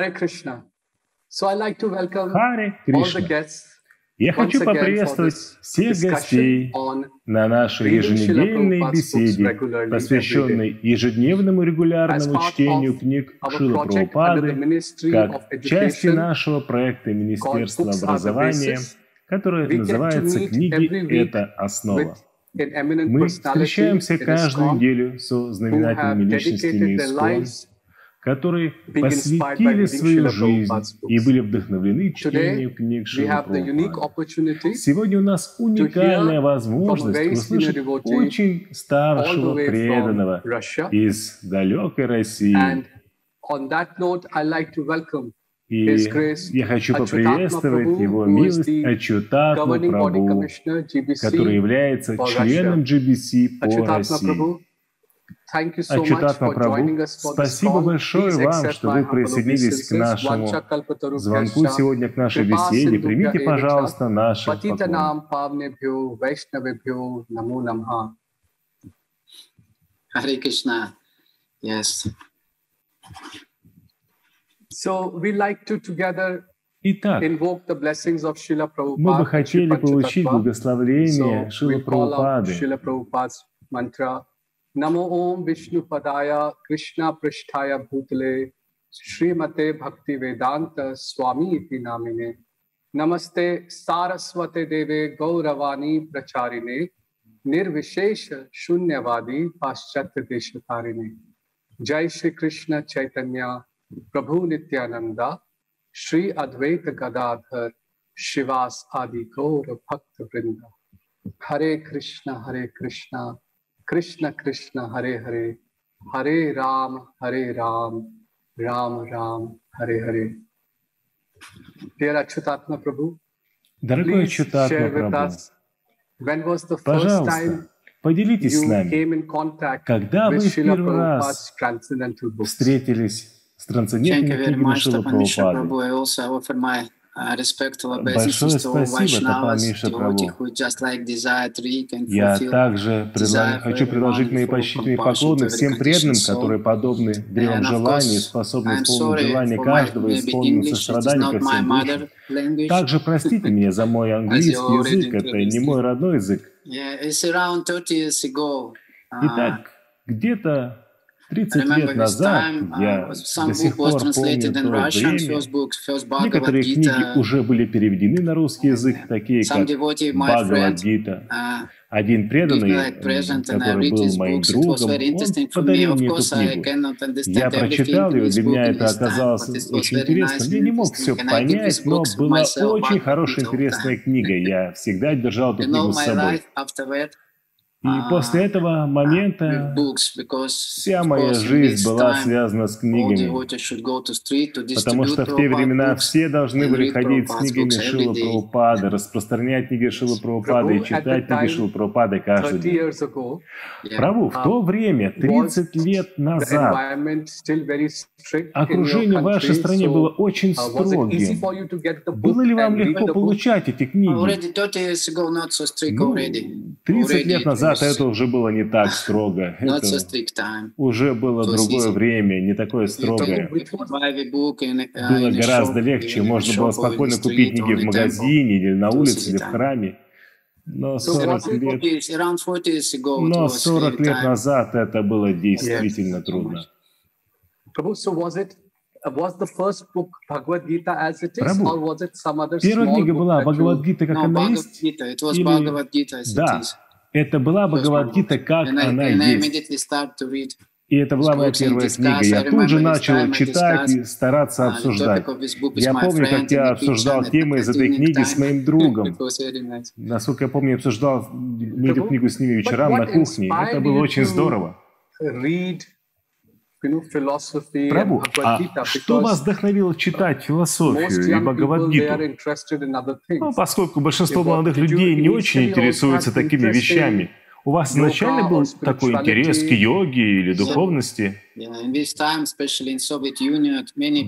Hare Krishna. So I like to welcome Харе all the guests Я хочу поприветствовать всех гостей на нашей еженедельной беседе, посвященной ежедневному регулярному чтению книг the Прабхупады, как части нашего проекта Министерства образования, которое называется «Книги – это основа». Мы встречаемся каждую неделю со знаменательными личностями lives которые посвятили свою жизнь и были вдохновлены чтением книг opportunity Сегодня у нас уникальная возможность услышать очень старшего преданного из далекой России. И я хочу поприветствовать Его милость Прабhu, commissioner, который является членом GBC по России. Prabhu, thank you so much Ачутатма for joining Прабhu, us for this спасибо большое вам, что вы присоединились к нашему звонку сегодня, к нашей беседе. Примите, пожалуйста, наши. Hare Krishna. Yes. So we like to together Итак, invoke the blessings of Srila мы бы Prabhupada. хотели получить благословение out Прабхупады. नमो ओम विष्णु पदाय कृष्णा पृष्ठाय भूतले, श्रीमते भक्ति वेदांत स्वामी इति नामिने। नमस्ते सारस्वते देवे गौरवाणी प्रचारिणे, निर्विशेष शून्यवादी पाश्चात्य देश जय श्री कृष्ण चैतन्य, प्रभु नित्यानंदा, श्री अद्वैत गदाधर, शिवास आदि गौर भक्त वृंदा हरे कृष्ण, हरे Krishna. Krishna Krishna, Hare Hare, Hare Ram, Hare Ram, Ram Ram, Hare Hare. Dear Achyutatma Prabhu, Дорогой Ачутатма share with Прабhu, us when was the first time пожалуйста, поделитесь с нами, came in contact когда вы with в первый раз transcendental books. встретились с very книгами Tapamisha Прабхупады. Respectful Большое спасибо, read and Я также предла- хочу предложить мои почтительные поклоны всем преданным, которые подобны древам желаний, способны исполнить желание каждого исполнить сострадание ко всем душам. Также простите меня за мой английский язык, это не мой родной язык. Yeah, it's around 30 years ago. Итак, где-то I 30 remember лет назад uh, я до сих пор помню то время. Некоторые книги уже были переведены на русский язык, такие как Бхагавадгита. uh, Один преданный, который был моим другом, он подарил мне эту книгу. Я прочитал ее, для меня это оказалось очень интересно. Я не мог все понять, но была очень хорошая, интересная книга. Я всегда держал эту книгу с собой. И а, после этого момента вся моя жизнь была связана с книгами. Потому что в те времена все должны были ходить с книгами day. Прабхупады, распространять книги Шилы Прабхупады и читать книги time, Шилы Прабхупады каждый 30 день. Прабу, в то время, 30 лет назад, окружение в вашей стране было очень uh, строгим. Было ли вам легко получать эти книги? Already 30 years ago, not so strict Ну, already. 30 Already лет it назад это уже было не так строго. Not so strict time. уже было другое easy. время, не такое строгое. uh, Было гораздо легче. Можно было спокойно купить книги в магазине или на улице, или в храме. Но So 40 40 лет, years, around 40 years ago, it но was 40 very лет назад это было действительно трудно. Prabhu, so was it uh, was the first book Bhagavad Gita as it is, Prabhu, or was it some other Первая книга была Бхагавадгита, как No, она есть? Gita. It was Или- Bhagavad Gita as it Да, is. Это была Бхагавадгита, как And она I есть. И это была моя первая книга. Я тут же начал читать и стараться uh, обсуждать. Я помню, как я обсуждал темы из этой книги с моим другом. Насколько я помню, я обсуждал эту книгу с ними вечерам what на кухне. Это было очень здорово. read you know, philosophy and Прабу, а Gita что вас вдохновило читать философию и Бхагавадгиту? Ну, поскольку большинство молодых людей не очень интересуются такими вещами, у вас изначально был такой интерес к йоге или духовности?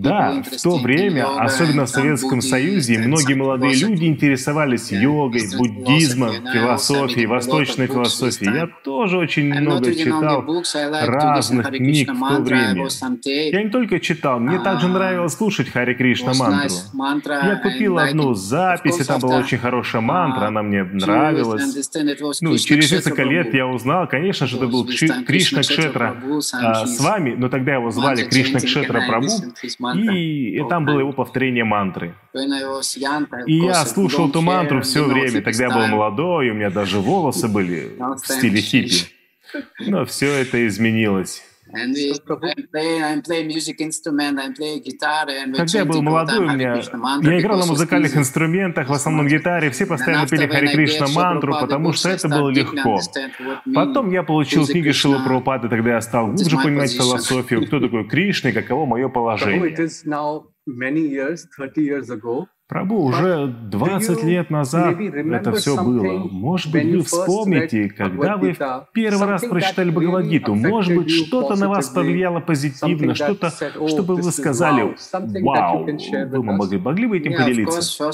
Да, в то время, особенно в Советском Союзе, многие молодые люди интересовались йогой, буддизмом, философией, восточной философией. Я тоже очень много читал разных книг в то время. Я не только читал, мне также А, нравилось слушать Хари Кришна мантру. Я купил одну запись, и там была очень хорошая мантра, uh, она мне нравилась. Ну, через несколько лет я узнал, конечно же, это был Кришна Кшетра Prabhu, and а, his с вами, но тогда его звали Кришна Кшетра mantra и, и там было его повторение мантры. И я слушал эту мантру все время. Тогда я был молодой, у меня даже волосы были в стиле хиппи. Но все это изменилось. And we, I play, I play music instrument, I play guitar, and Когда я был молодой, у меня я играл на музыкальных инструментах, в основном гитаре, все постоянно пели Хари Кришна мантру, потому что это было легко. Потом я получил книги Шила Прабхупады, тогда я стал глубже понимать философию, кто такой Кришна и каково мое положение. Is now many years, 30 years ago. Прабу, уже 20 лет назад это все было. Может быть, вы вспомните, когда вы в первый раз прочитали Бхагавадгиту, может быть, что-то на вас повлияло позитивно, что-то, чтобы вы сказали, вау, вы могли, могли бы этим поделиться?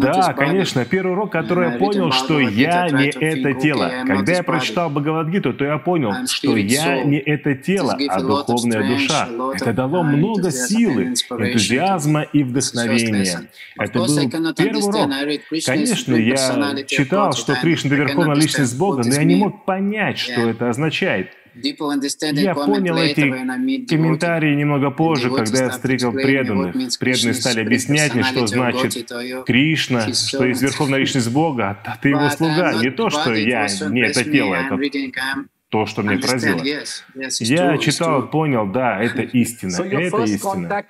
Да, конечно, первый урок, который я понял, что я не это тело. Когда я прочитал Бхагавадгиту, то я понял, что я не это тело, а духовная душа. Это дало много силы, энтузиазма и вдохновения. Это был первый урок. Конечно, я читал, что Кришна — это верховная личность Бога, но я не мог понять, что это означает. Я понял эти комментарии немного позже, когда я встретил преданных. Преданные стали объяснять мне, что значит Кришна, что есть верховная личность Бога, а ты его слуга. Не то, что я не это тело, это то, что мне поразило. Я читал, понял, да, это истина, это истина.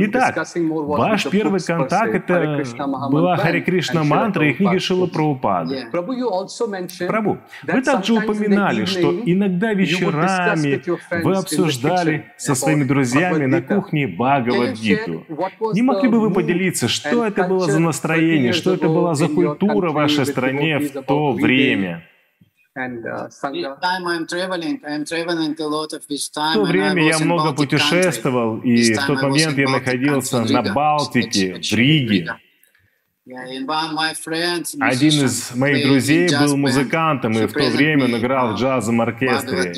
Итак, ваш первый контакт это была Хари Кришна мантра и книги Шила. Прабхупады. Прабу, вы также упоминали, что иногда вечерами вы обсуждали со своими друзьями на кухне Бхагавадгиту. Не могли бы вы поделиться, что это было за настроение, 30 что это была за культура в вашей стране в то время? And uh? В то время я много путешествовал, и в тот момент я находился на Балтике, в Риге. Один из моих друзей был музыкантом, и в то время он играл в джазовом оркестре.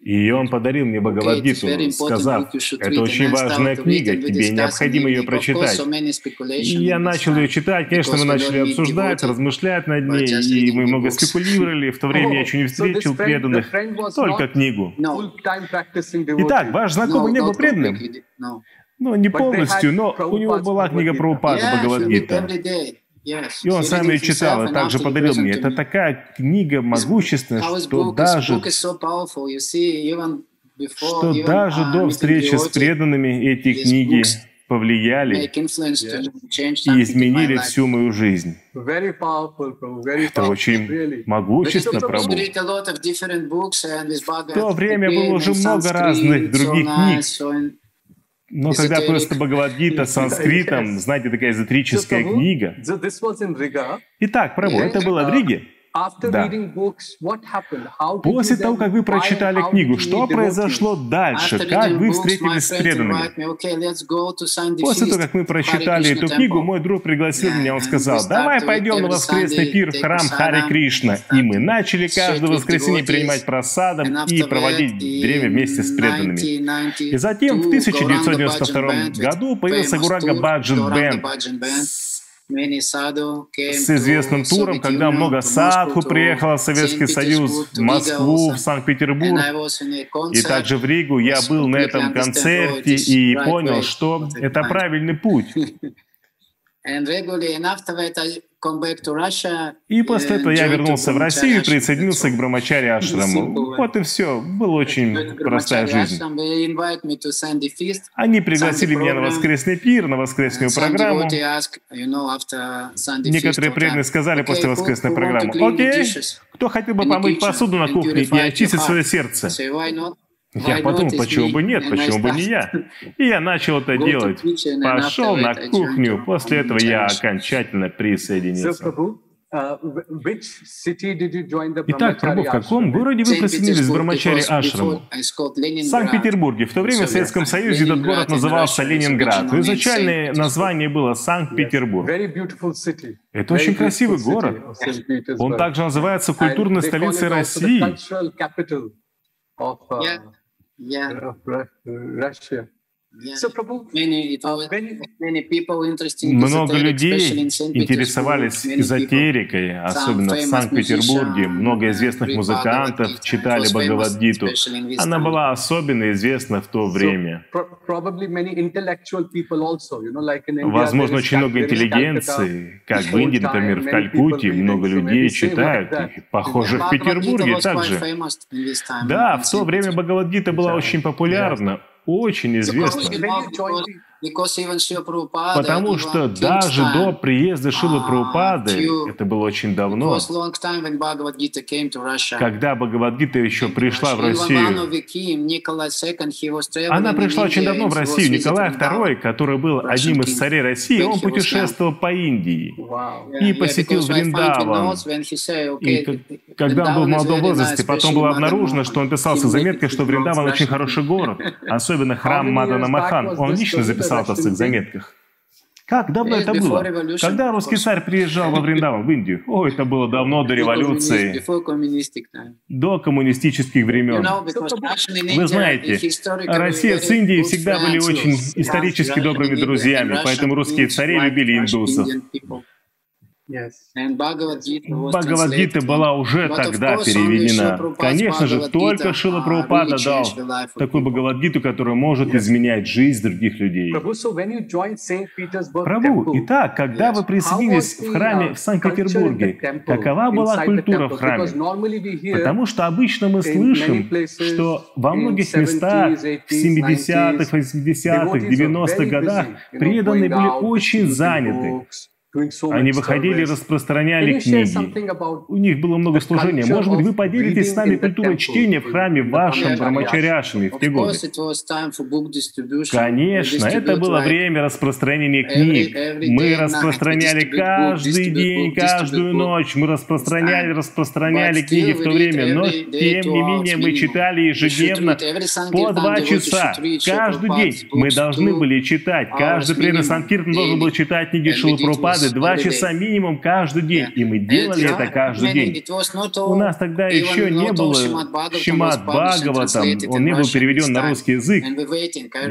И он подарил мне Бхагавадгиту, сказав, это очень важная книга, тебе необходимо ее прочитать. И я начал ее читать, конечно, мы начали обсуждать, размышлять над ней, и мы много спекулировали. В то время я еще не Oh, встретил преданных, только книгу. Итак, ваш знакомый не был преданным, ну, не полностью, но у него была книга Gita. Прабхупада Бхагавадгита. И он сам ее читал и также подарил мне. Это такая книга могущественная, что даже, что даже до встречи с преданными эти книги повлияли и изменили всю мою жизнь. Very powerful, Prabhu, very Это очень могущественно, Прабу. В то время было уже много разных других книг. Но когда просто Бхагавадгита с санскритом, знаете, такая эзотерическая книга. Итак, Прабу, это было в Риге. After Да. reading books, what happened? How did После того, как вы прочитали книгу, to что произошло дальше? Как вы встретились с преданными? После того, как мы прочитали эту книгу, мой друг пригласил меня, он сказал, давай пойдем на воскресный пир в храм Хари Кришна. И мы начали каждое воскресенье принимать просадом и проводить время вместе с преданными. И затем в 1992 году появился Гурага Баджан Бенд с известным туром, когда много садху приехало в Советский Союз, в Москву, в Санкт-Петербург. И также в Ригу я был на этом концерте и понял, что это правильный путь. И после этого я вернулся в Россию и присоединился к Брамачари Ашраму. Вот и все. Была очень простая жизнь. Они пригласили меня на воскресный пир, на воскресную программу. Некоторые преданные сказали после воскресной программы, «Окей, кто хотел бы помыть посуду на кухне и очистить свое сердце?» Я подумал, почему бы нет, почему бы не я? И я начал это делать. Пошел на кухню. После этого я окончательно присоединился. Uh, Итак, Прабу, в каком городе вы присоединились к Брамачари Ашраму? В Санкт-Петербурге. В то время в Советском Союзе этот город назывался Ленинград. изначальное название было Санкт-Петербург. Это очень красивый город. Он также называется культурной столицей России. Yeah. Russia. Много людей интересовались эзотерикой, особенно в Санкт-Петербурге. Много известных музыкантов читали Бхагавадгиту. Она была особенно известна в то время. Возможно, очень много интеллигенции, как в Индии, например, в Калькутте, много людей читают. Похоже, в Петербурге также. Да, в то время Бхагавадгита была очень популярна очень известно. Потому что даже до приезда Шилы а, Прабхупады, это было очень давно, когда Бхагавадгита еще пришла в Россию, она пришла очень давно в Россию. Николай II, который был одним из царей России, он путешествовал по Индии и посетил Вриндаван. И когда он был в молодом возрасте, потом было обнаружено, что он писал в что Вриндаван очень хороший город, особенно храм Мадана Махан. Он лично записал это в своих заметках заметках. Как давно это было? Когда русский царь приезжал во Вриндаван, в Индию? О, это было давно, до революции, до коммунистических времен. Вы знаете, Россия с Индией всегда были очень исторически добрыми друзьями, поэтому русские цари любили индусов. Бхагавадгита была уже тогда переведена. Конечно же, только Шила Прабхупада дал такую Бхагавадгиту, которая может изменять жизнь других людей. Прабу, итак, когда вы присоединились в храме uh, в Санкт-Петербурге, какова была культура в храме? Потому что обычно мы слышим, что во многих местах в 70-х, 80-х, 90-х годах преданные были очень заняты. Они выходили и распространяли книги. У них было много служения. Может быть, вы поделитесь с нами культурой чтения в храме вашем Брамачаряшами в те годы? Конечно, это было время распространения книг. Мы распространяли каждый день, каждую ночь. Мы распространяли, распространяли книги в то время. Но, тем не менее, мы читали ежедневно по два часа. Каждый день мы должны были читать. Каждый преданный Санкиртан должен был читать книги Шилупрупады каждый, два часа минимум каждый день. И мы делали это каждый день. У нас тогда еще не было Шимат Бхагаватам, он не был переведен на русский язык.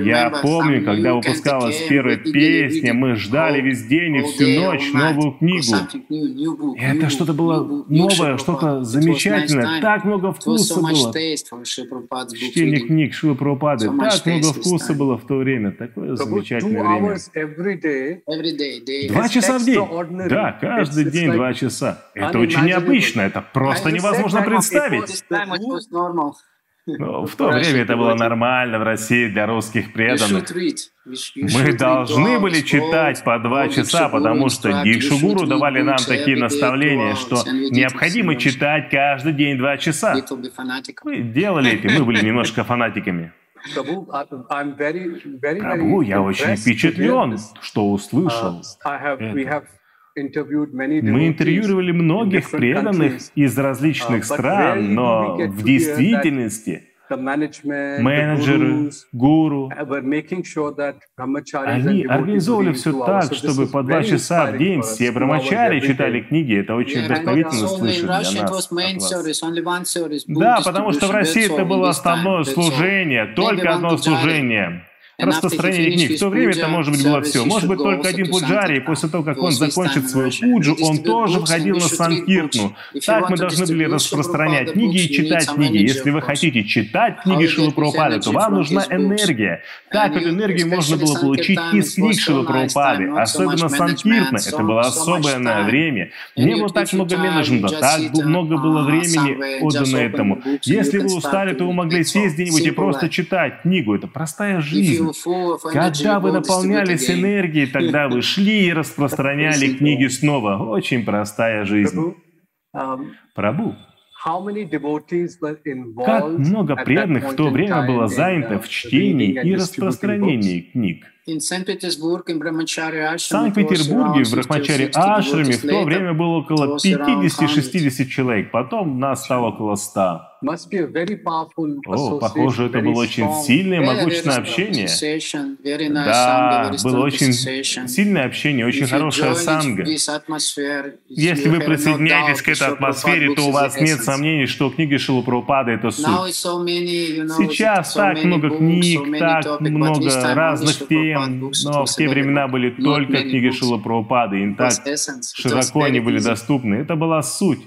Я помню, когда выпускалась первая песня, мы ждали весь день и всю ночь новую книгу. И это что-то было новое, что-то замечательное. Так много вкуса было. Чтение книг Шилы Прабхупады. Так много вкуса было в то время. Такое замечательное время. Два часа день. Да, каждый день два часа. Это очень необычно, это просто невозможно представить. Ну, в то время это было нормально в России для русских преданных. Мы должны были читать по два часа, потому что Дикшугуру давали нам такие наставления, что необходимо читать каждый день два часа. Мы делали это, мы были немножко фанатиками. Прабу, я очень впечатлен, что услышал uh, это. Мы интервьюировали многих преданных из различных uh, стран, но в действительности менеджеры, гуру, они организовывали все так, чтобы по два часа в день все брамачари читали книги. Это очень вдохновительно слышать для нас. Да, потому что в России это было основное служение, только одно служение распространение книг. В то время это, может быть, было все. Может быть, только один Пуджари, после того, как он закончит свою пуджу, он тоже входил на Санкиртну. Так мы должны были распространять книги и читать книги. Если вы хотите читать книги Шилы Прабхупады, то вам нужна энергия. Так эту энергию можно было получить из книг Шилы Прабхупады. Особенно Санкиртна. Это было особое время. Не было так много менеджмента, так много было времени отдано этому. Если вы устали, то вы могли сесть где-нибудь и просто читать книгу. Это простая жизнь. Когда вы наполнялись энергией, тогда вы шли и распространяли книги снова. Очень простая жизнь. Прабу, как много преданных в то время было занято в чтении и распространении книг. В Санкт-Петербурге в Брахмачаре Ашраме в то время было около 50-60 человек, потом нас стало около 100. О, похоже, это было очень сильное, могучное общение. Да, было очень сильное общение, очень хорошая санга. Если вы присоединяетесь к этой атмосфере, то у вас нет сомнений, что книги Шилупрапада — это суть. Сейчас так много книг, так много разных тем, но в те времена были только книги Шилупрапады, и так широко они были доступны. Это была суть.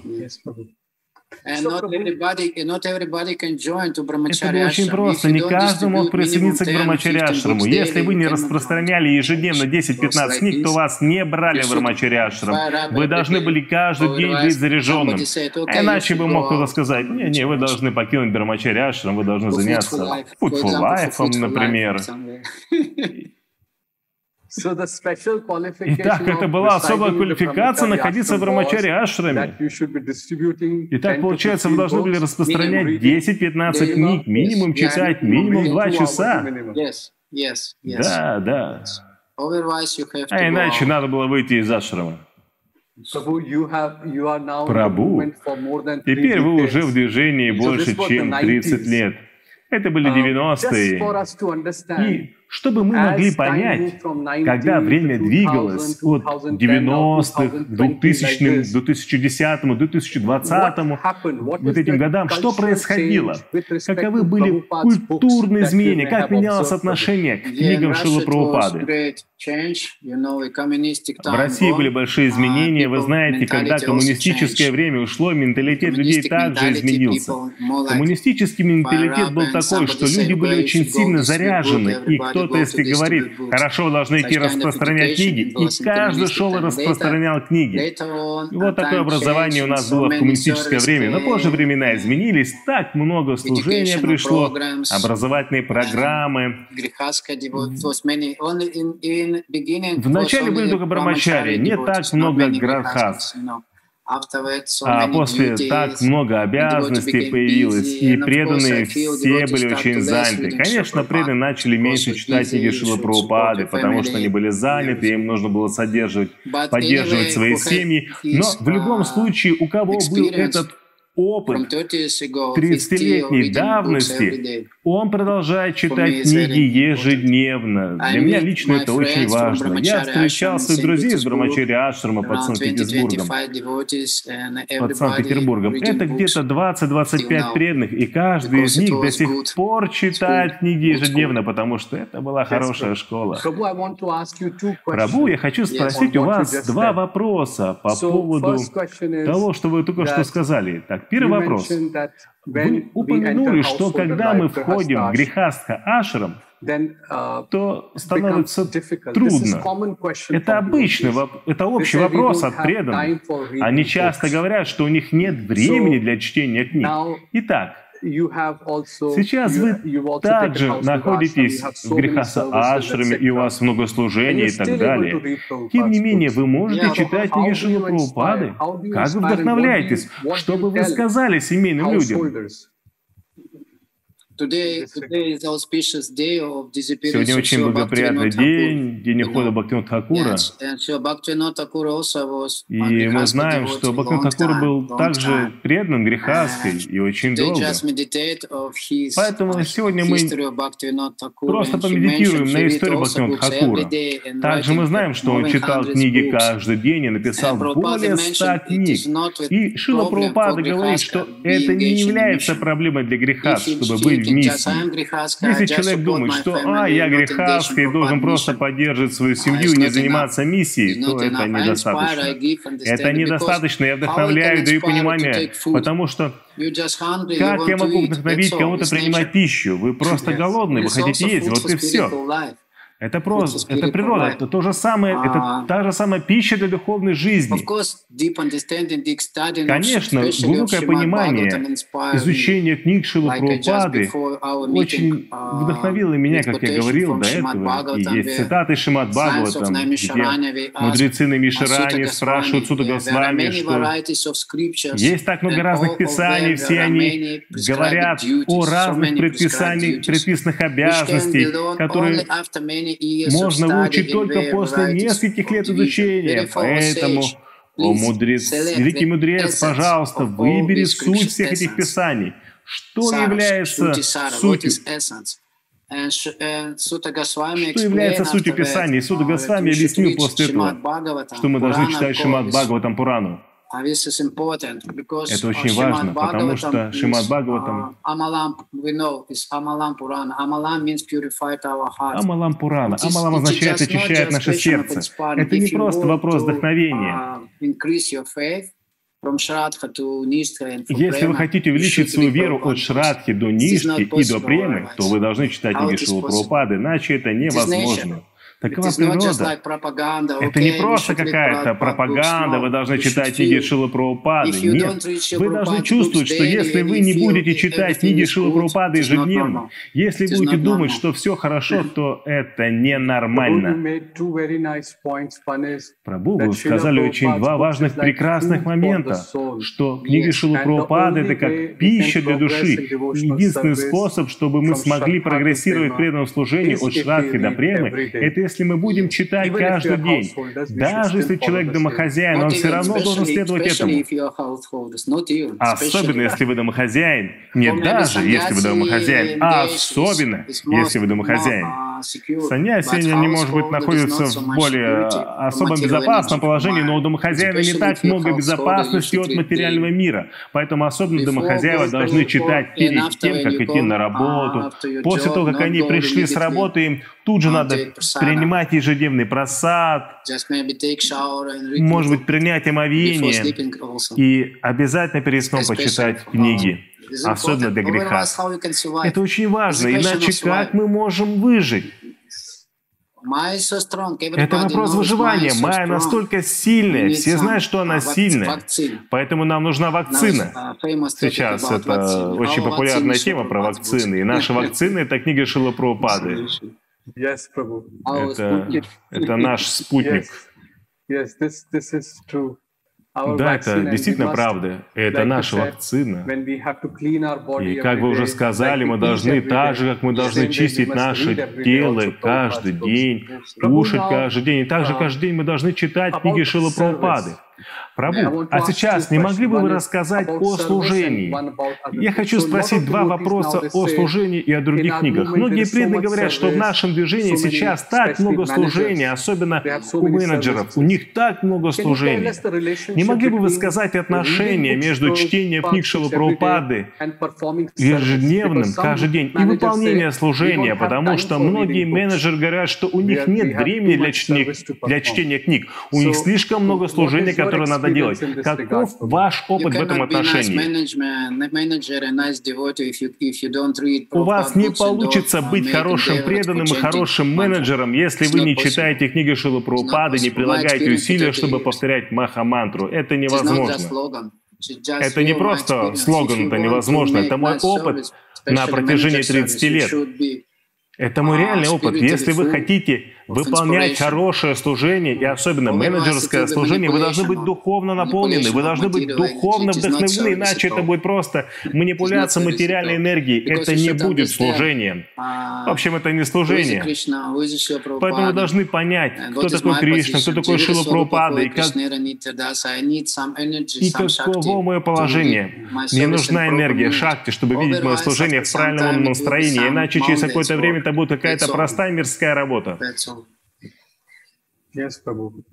Это было очень просто. Не каждый мог присоединиться к Брамачаряшраму. Если вы не распространяли ежедневно 10-15 книг, то вас не брали в Брамачаряшрам. Вы должны были каждый день быть заряженным. Иначе бы мог кто-то сказать, не-не, вы должны покинуть Брамачаряшрам, вы должны заняться Life, например. Итак, это была особая квалификация находиться в Брамачаре Ашраме. Итак, получается, вы должны были распространять 10-15 книг, минимум читать, минимум 2 часа. Да, да. А иначе надо было выйти из Ашрама. Прабу, теперь вы уже в движении больше, чем 30 лет. Это были 90-е. Um, И чтобы мы могли понять, когда время двигалось от 90-х к 2000-м, 2010-му, 2020-му, вот этим годам, что происходило? Каковы были культурные изменения? Как менялось отношение к книгам Шилы Прабхупады? В России были большие uh, изменения. Вы знаете, когда коммунистическое время ушло, менталитет людей также изменился. Коммунистический менталитет был такой, что люди были очень сильно заряжены, и кто-то, если говорит, хорошо, вы должны идти распространять книги, и каждый шел и распространял книги. И вот такое образование у нас было в коммунистическое время. Но позже времена изменились, так много служения пришло, образовательные программы. Вначале были только брамачари, не так много грахас. А после так много обязанностей появилось, и преданные все были очень заняты. Конечно, преданные начали меньше читать книги Шила Прабхупады, потому что они были заняты, им нужно было содерживать, поддерживать свои семьи. Но в любом случае, у кого был этот опыт 30-летней давности, он продолжает читать книги ежедневно. Для меня лично это очень важно. Я встречал своих друзей из Брамачари Ашрама под Санкт-Петербургом. Под Санкт-Петербургом. Это где-то 20-25 преданных, и каждый из них до сих пор читает книги ежедневно, потому что это была хорошая школа. Прабу, я хочу спросить у вас два вопроса по поводу того, что вы только что сказали. Так, первый вопрос. Вы упомянули, что когда мы входим в грехастха ашрам, uh, то становится трудно. Это обычный, это общий вопрос от преданных. Они часто говорят, что у них нет времени для чтения книг. Итак, Сейчас вы также находитесь в грехаса Ашраме, и у вас много служений и так далее. Тем не менее, вы можете читать книги Шилы Прабхупады. Как вы вдохновляетесь? Что бы вы сказали семейным людям? Сегодня очень благоприятный день, день ухода Бхактивинода Thakura. И мы знаем, что Бхактивинод Thakura был также преданным грехаской и очень долго. Поэтому сегодня мы просто помедитируем на историю Бхактивинода Thakura. Также мы знаем, что он читал книги каждый день и написал более ста книг. И Шила Прабхупада говорит, что это не является проблемой для греха, чтобы быть миссии. Если человек думает, что «а, я греховский, должен просто поддерживать свою семью и не заниматься миссией», то это недостаточно. Это недостаточно, я вдохновляю, даю понимание, потому что как я могу вдохновить кого-то принимать пищу? Вы просто голодны, вы хотите есть, вот и все. Это просто, это природа, это то же самое, это а. та же самая пища для духовной жизни. Конечно, глубокое понимание, изучение книг Шилы Прабхупады очень uh, вдохновило меня, как я говорил до этого. И есть цитаты Шимат Бхагаватам, где мудрецы на Мишаране спрашивают Суда Госвами, что есть так много разных писаний, все они говорят о разных предписаниях, предписанных обязанностей, которые можно выучить только после нескольких лет изучения. Поэтому, о мудрец, великий мудрец, пожалуйста, выбери суть всех этих писаний. Что является сутью? Что является сутью Писания? Суда Госвами объяснил после этого, что мы должны читать Шимат Бхагаватам Пурану. Это очень важно, потому что Шимат Бхагаватам... Амалам Пурана. Амалам означает очищает наше сердце. Это не просто вопрос вдохновения. Если вы хотите увеличить свою веру от Шрадхи до Ништхи и до Премы, то вы должны читать книги Шилу Прабхупады, иначе это невозможно. Такова природа. Это не просто какая-то пропаганда, вы должны читать книги Шилы Прабхупады. Нет, вы должны чувствовать, что если вы не будете читать книги Шилы Прабхупады ежедневно, если будете думать, что все хорошо, то это ненормально. Прабhu, вы сказали очень два важных, прекрасных момента, что книги Шилы Прабхупады — это как пища для души. Единственный способ, чтобы мы смогли прогрессировать в преданном служении от Шрадхи до Премы, это если мы будем читать каждый день, даже если человек домохозяин, он все равно должен следовать этому. Особенно, если вы домохозяин. Нет, даже если вы домохозяин, а особенно, если вы домохозяин. Саньяси не может быть находится в более особом безопасном положении, но у домохозяина не так много безопасности от материального мира. Поэтому особенно домохозяева должны читать перед тем, как идти на работу. После того, как они пришли с работы, им тут же надо принимать ежедневный просад, может быть, принять омовение и обязательно перед сном почитать книги особенно для греха. Это очень важно, иначе как мы можем выжить? Это вопрос выживания. Майя настолько сильная, все знают, что она сильная. Поэтому нам нужна вакцина. Uh, Сейчас это очень популярная тема про вакцины. И наши вакцины — это книга Шила Прабхупады. Это, это наш спутник. Да, это действительно правда. Это наша вакцина. И как вы уже сказали, мы должны так же, как мы должны чистить наше тело каждый день, кушать каждый день. И также uh, каждый день мы должны читать книги Шила Прабхупады. Прабу, а сейчас не могли бы вы рассказать о служении? Я хочу спросить два вопроса о служении и о других книгах. Многие преданные говорят, что в нашем движении сейчас так много служения, особенно у менеджеров. У них так много служений. Не могли бы вы сказать отношения между чтением книг Шилапрабхупады ежедневным, каждый день, и выполнением служения, потому что многие менеджеры говорят, что у них нет времени для чтения, для чтения книг. У них слишком много служения, которое надо делать. Каков ваш опыт в этом отношении? У вас не получится быть хорошим преданным и хорошим менеджером, если вы не читаете книги Шилы Прабхупады, не прилагаете усилия, чтобы повторять Маха-мантру. Это невозможно. Это не просто слоган, это невозможно. Это мой опыт на протяжении 30 лет. Это мой реальный опыт. Если вы хотите выполнять хорошее служение, и особенно менеджерское служение, вы должны быть духовно наполнены, вы должны быть духовно вдохновлены, иначе это будет просто манипуляция материальной энергией. Это не будет служением. В общем, это не служение. Поэтому вы должны понять, кто такой Кришна, кто такой Шила Прабхупада, и, как... и каково мое положение. Мне нужна энергия, шахти, чтобы видеть мое служение в правильном настроении, иначе через какое-то время это будет какая-то простая мирская работа. Yes, Prabhu.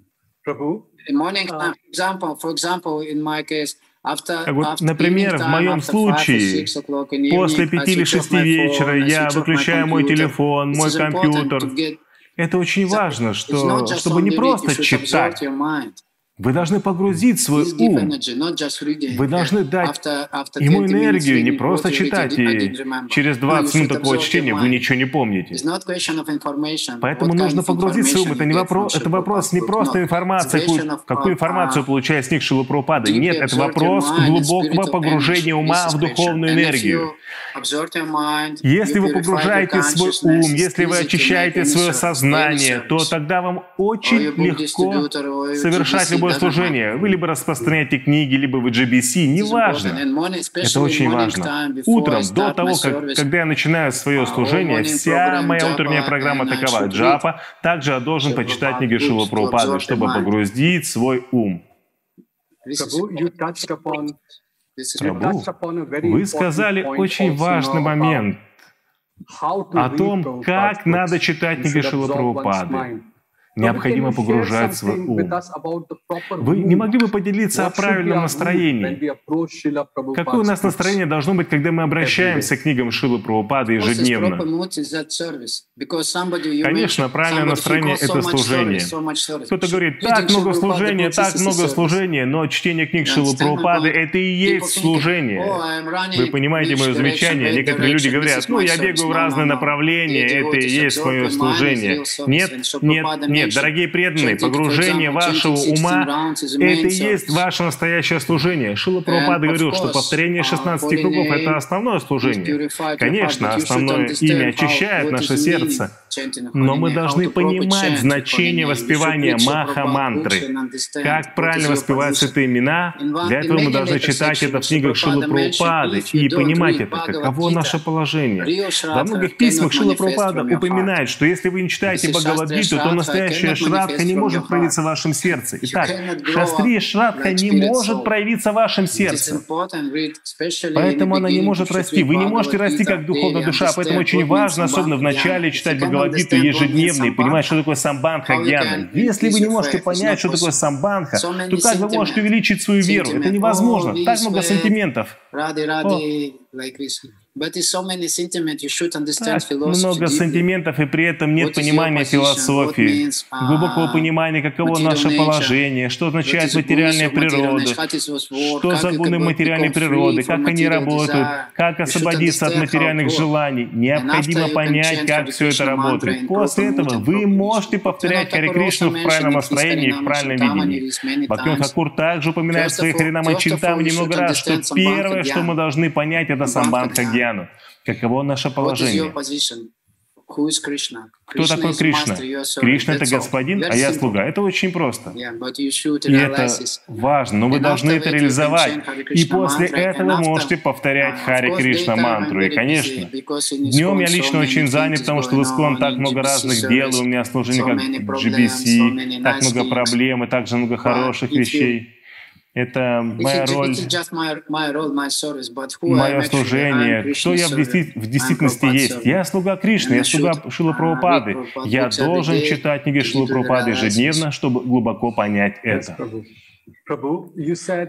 Prabhu? Morning uh, example, for example, in my case, вот, например, в моем случае, после пяти или шести вечера я выключаю мой телефон, мой компьютер. Это очень важно, что, чтобы не просто читать, вы должны погрузить свой ум. Вы должны дать ему энергию, не просто читать, и через 20 минут такого чтения вы ничего не помните. Поэтому нужно погрузить свой ум. Это, не вопрос, это вопрос не просто информации, какую, какую информацию получает с них Шилупрупада. Нет, это вопрос глубокого погружения ума в духовную энергию. Если вы погружаете свой ум, если вы очищаете свое сознание, то тогда вам очень легко совершать любой любое служение. Вы либо распространяете книги, либо в GBC, неважно. Это очень важно. Утром, до того, как, когда я начинаю свое служение, вся моя утренняя программа такова. Джапа. Также я должен почитать книги Шила Прабхупады, чтобы погрузить свой ум. Прабу, вы сказали очень важный момент о том, как надо читать книги Шила Прабхупады. Необходимо погружать свой ум. Вы не могли бы поделиться о правильном настроении? Какое у нас настроение должно быть, когда мы обращаемся к книгам Шилы Прабхупады ежедневно? Конечно, правильное настроение — это служение. Кто-то говорит, так много служения, так много служения, но чтение книг Шилы Прабхупады — это и есть служение. Вы понимаете мое замечание? Некоторые люди говорят, ну, я бегаю в разные направления, это и есть мое служение. Нет, нет, нет. Нет, дорогие преданные, погружение вашего ума — это и есть ваше настоящее служение. Шила Прабхупада говорил, что повторение 16 uh, кругов — это основное служение. Конечно, основное имя очищает наше сердце, но мы должны понимать значение воспевания Маха-мантры. Как правильно воспевать святые имена? Для этого мы должны читать это в книгах Шилы Прабхупады и понимать это, каково наше положение. Во многих письмах Шила Прабхупада упоминает, что если вы не читаете Бхагавадгиту, то настоящая Шрадха не может проявиться в вашем сердце. Итак, Шастрия Шрадха не может проявиться в вашем сердце. Поэтому она не может расти. Вы не можете расти как духовная душа, поэтому очень важно, особенно в начале, читать Бхагавадгиту ежедневно и понимать, что такое самбанха гьяна. Если вы не можете понять, что такое самбанха, то как вы можете увеличить свою веру? Это невозможно. Так много сантиментов. О. Так много сантиментов, и при этом нет понимания философии, uh, глубокого понимания, каково наше положение, что означает материальная природа, что за гуны материальной природы, как они работают, как освободиться от материальных желаний. Необходимо понять, как все это работает. После этого вы можете повторять Хари Кришну в правильном настроении и в правильном видении. Бхактин Хакур также упоминает в своих Чинтам немного раз, что первое, что мы должны понять, это самбанха гьяна. Кришьяну. Каково наше положение? Кто такой Кришна? Кришна — это господин, а я слуга. Это очень просто. И это важно, но вы должны это реализовать. И после этого можете повторять uh, Хари Кришна мантру. И, конечно, днем я лично очень занят, потому что в Искон так много разных дел, у меня служение как GBC, так много проблем и также много хороших вещей. Это моя роль, мое служение. Кто я в, действи- в действительности есть? Я слуга Кришны, я слуга Шила Прабхупады. Я должен читать книги Шила Прабхупады ежедневно, чтобы глубоко понять это.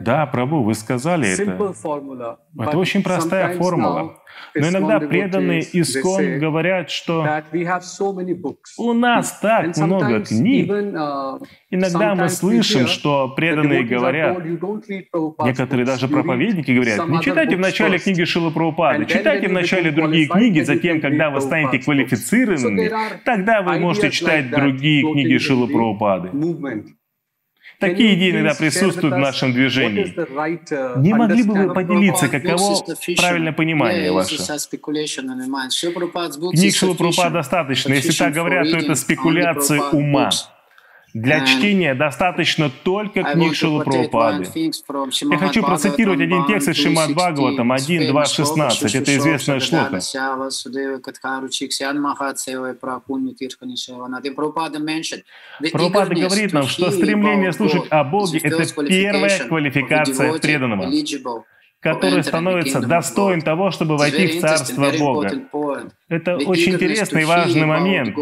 Да, Прабу, вы сказали это. Это очень простая формула. Но иногда преданные искон говорят, что у нас так много книг. Uh, иногда мы слышим, что преданные говорят, некоторые даже проповедники говорят, не читайте в начале книги Шила Прабхупады, читайте в начале другие книги, затем, когда вы станете квалифицированными, тогда вы можете читать другие книги Шила Прабхупады. Такие идеи иногда присутствуют в нашем движении. Uh, Не могли бы вы поделиться, каково правильное понимание ваше? Книг Шилапрупа достаточно. Если так говорят, то это спекуляция ума. Для чтения достаточно только книг Шилы Прабхупады. Я хочу процитировать один текст из Шимад Бхагаватам 1, 2, 16. Это известная шлока. Прабхупада говорит нам, что стремление слушать о Боге — это первая квалификация преданного который становится достоин того, чтобы войти в Царство Бога. Это очень интересный и важный момент.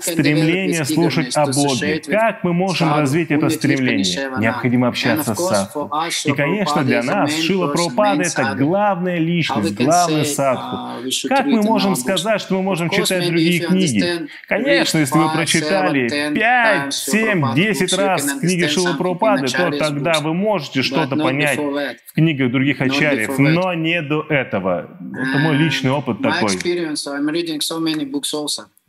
Стремление слушать о Боге. Как мы можем развить это стремление? Необходимо общаться с садху. И, конечно, для нас Шила Прабхупада — это главная личность, главный садху. Uh, как мы можем сказать, что мы можем читать другие книги? Конечно, если вы прочитали 5, 7, 10 раз книги Шила Прабхупады, то тогда вы можете что-то понять в книгах других ачарьев, но не до этого. Это мой личный опыт такой.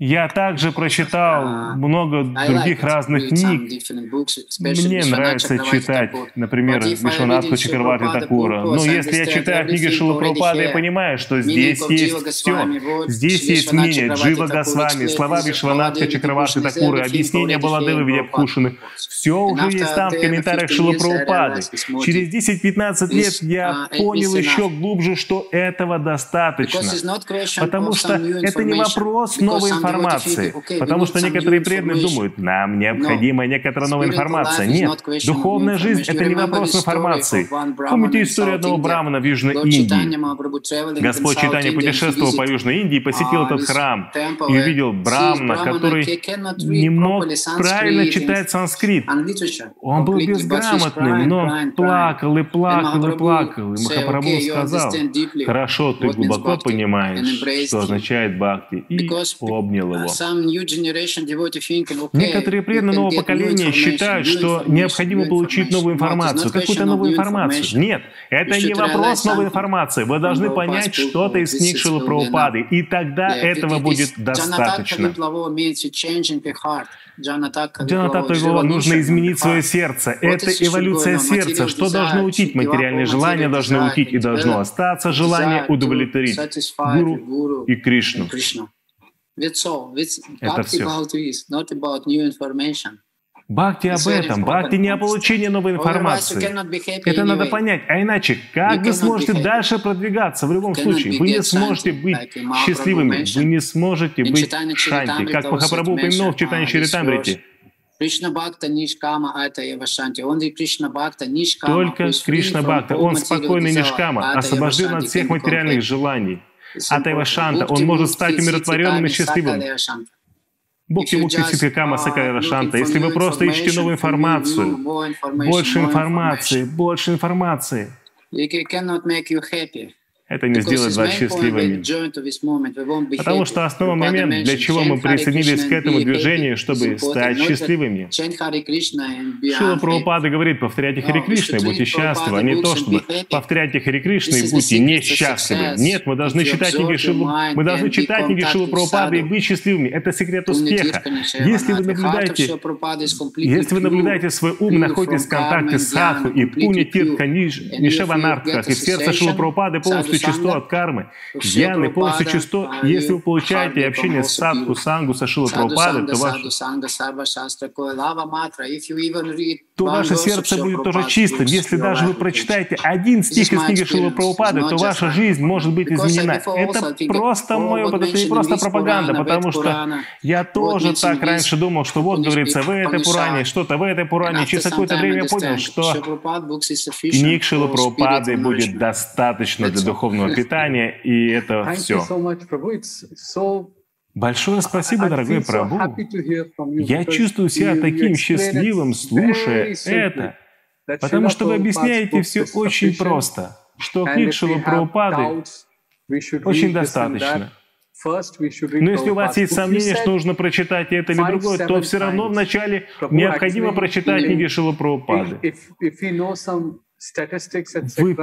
Я также прочитал а, много других разных книг. Мне нравится читать, например, Вишванатху Чакраварти Такура. Но если я читаю книги Прабхупады, я понимаю, что здесь есть все. Здесь есть мнение Джива Госвами, слова Вишванатха Чакраварти Такура, объяснение Баладевы Вьябхушины. Все уже есть там в комментариях Прабхупады. Через 10-15 лет я uh, понял еще глубже, что этого достаточно. Потому что это не вопрос новой информации потому что некоторые преданные думают, нам необходима некоторая новая информация. Нет, духовная жизнь — это не вопрос информации. Помните историю одного брамана в Южной Индии? Господь Читания путешествовал по Южной Индии, посетил этот храм и увидел брамна, который не мог правильно читать санскрит. Он был безграмотным, но он плакал и плакал и плакал. Махапрабху сказал, хорошо, ты глубоко понимаешь, что означает бхакти, и обнял его. Некоторые преданные нового поколения считают, что необходимо получить новую информацию, какую-то новую информацию. Нет, это не вопрос новой информации. Вы должны понять что-то из книг Шилы Прабхупады, и тогда этого будет достаточно. Джанатату Глава нужно изменить свое сердце. Это эволюция сердца. Что должно уйти? Материальные желания должны уйти, и должно остаться желание удовлетворить Гуру и Кришну. Это все. Бхакти об этом. Бхакти не о получении новой информации. Это надо понять. А иначе, как вы сможете дальше продвигаться? В любом случае, вы не сможете быть счастливыми. Вы не сможете быть шанти. Как Махапрабху упомянул в читании Чаритамрити. Только Кришна Бхакта, он спокойный нишкама, освобожден от всех материальных желаний. Атайва Шанта, он может стать умиротворенным и счастливым. Бог ему Кама Сакайва Шанта. Если вы просто ищете новую информацию, больше информации, больше информации, это не сделает вас счастливыми. Потому что основной момент, для чего мы присоединились к этому движению, чтобы стать счастливыми. Шила Прабхупада говорит, повторяйте Хари Кришны, будьте счастливы, а не то, чтобы повторяйте Хари Кришны и будьте несчастливы. Нет, мы должны читать книги Шилу, мы должны читать книги Шилу Прабхупады и быть счастливыми. Это секрет успеха. Если вы наблюдаете, если вы наблюдаете свой ум, находитесь в контакте с Садху и Пуни Тиртха Нишеванартхах, и в сердце Шилу Прабхупады полностью чисто от кармы. Гьяны полностью чисто. Если вы получаете общение с садху, сангу, сашила Прабхупады, то ваше, то ваше сердце будет тоже чистым. Если даже вы прочитаете один стих из книги Шилы Прабхупады, то ваша жизнь может быть изменена. Это просто опыт, это не просто пропаганда, потому что я тоже так раньше думал, что вот, говорится, в этой Пуране, что-то в этой Пуране. Через какое-то время я понял, что книг Шилы Прабхупады будет достаточно для духовного духовного питания, и это все. Большое спасибо, дорогой Прабу. Я чувствую себя таким счастливым, слушая это, потому что вы объясняете все очень просто, что книг Шила Прабхупады очень достаточно. Но если у вас есть сомнения, что нужно прочитать это или другое, то все равно вначале необходимо прочитать книги Шила Прабхупады. Вы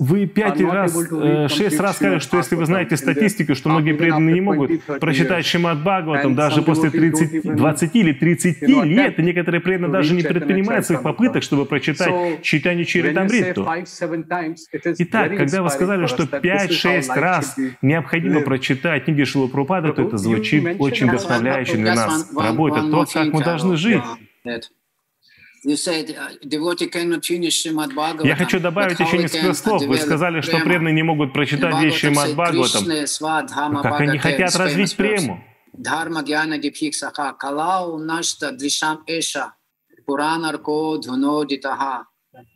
вы пять раз, э, шесть раз сказали, что если вы знаете статистику, что многие преданные не могут прочитать Шимат Бхагаватам даже после 30, 20 или 30 лет, и некоторые преданные даже не предпринимают своих попыток, чтобы прочитать читание Чиритамриту. Итак, когда вы сказали, что 5-6 раз необходимо прочитать книги Шилупрупада, то это звучит очень вдохновляюще для нас. Работа, то, как мы должны жить. Uh, Я хочу добавить еще несколько слов. Вы сказали, что преданные не могут прочитать вещи Мад Бхагаватам. Как они хотят развить прему?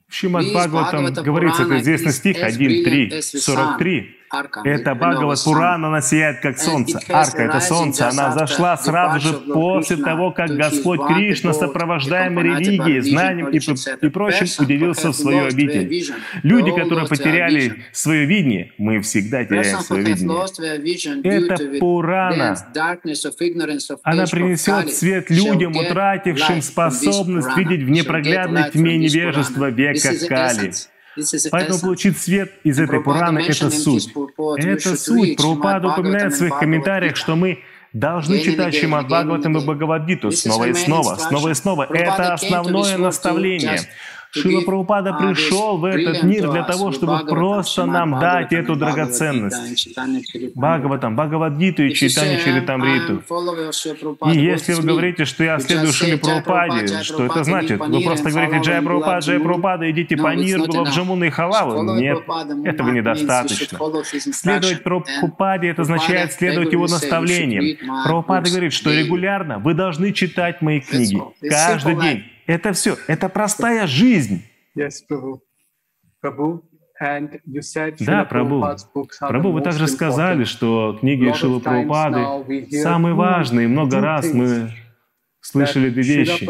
В Шимад Бхагаватам говорится, это известный стих 1.3, 43. Это Бхагават Пурана, она сияет как солнце. Арка — это солнце. Она зашла сразу же после того, как Господь Кришна, сопровождаемый религией, знанием и, и прочим, удивился в свою обитель. Люди, которые потеряли свое видение, мы всегда теряем свое видение. Это Пурана. Она принесет свет людям, утратившим способность видеть в непроглядной тьме невежества века Кали. Поэтому получить свет из этой Пураны — это суть. Это суть. Прабхупада упоминает в своих комментариях, что мы должны читать Шримад Бхагаватам и Бхагавадгиту снова и снова, снова и снова. Это основное наставление. Шила Прабхупада пришел в этот мир для того, чтобы просто нам дать эту драгоценность. Бхагаватам, Бхагавадгиту и Чайтанья Чаритамриту. И если вы говорите, что я следую Шиле Прабхупаде, что это значит? Вы просто говорите Джай Прабхупада, Джай Прабхупада, идите по Ниргулу, Джамуна и Халаву. Нет, этого недостаточно. Следовать Прабхупаде, это означает следовать его наставлениям. Прабхупада говорит, что регулярно вы должны читать мои книги. Каждый день. Это все, это простая жизнь. Yes, Prabhu. Prabhu, and you said да, Прабу. Прабу, вы также сказали, что книги Шилы Прабхупады самые важные. Много раз мы слышали две вещи,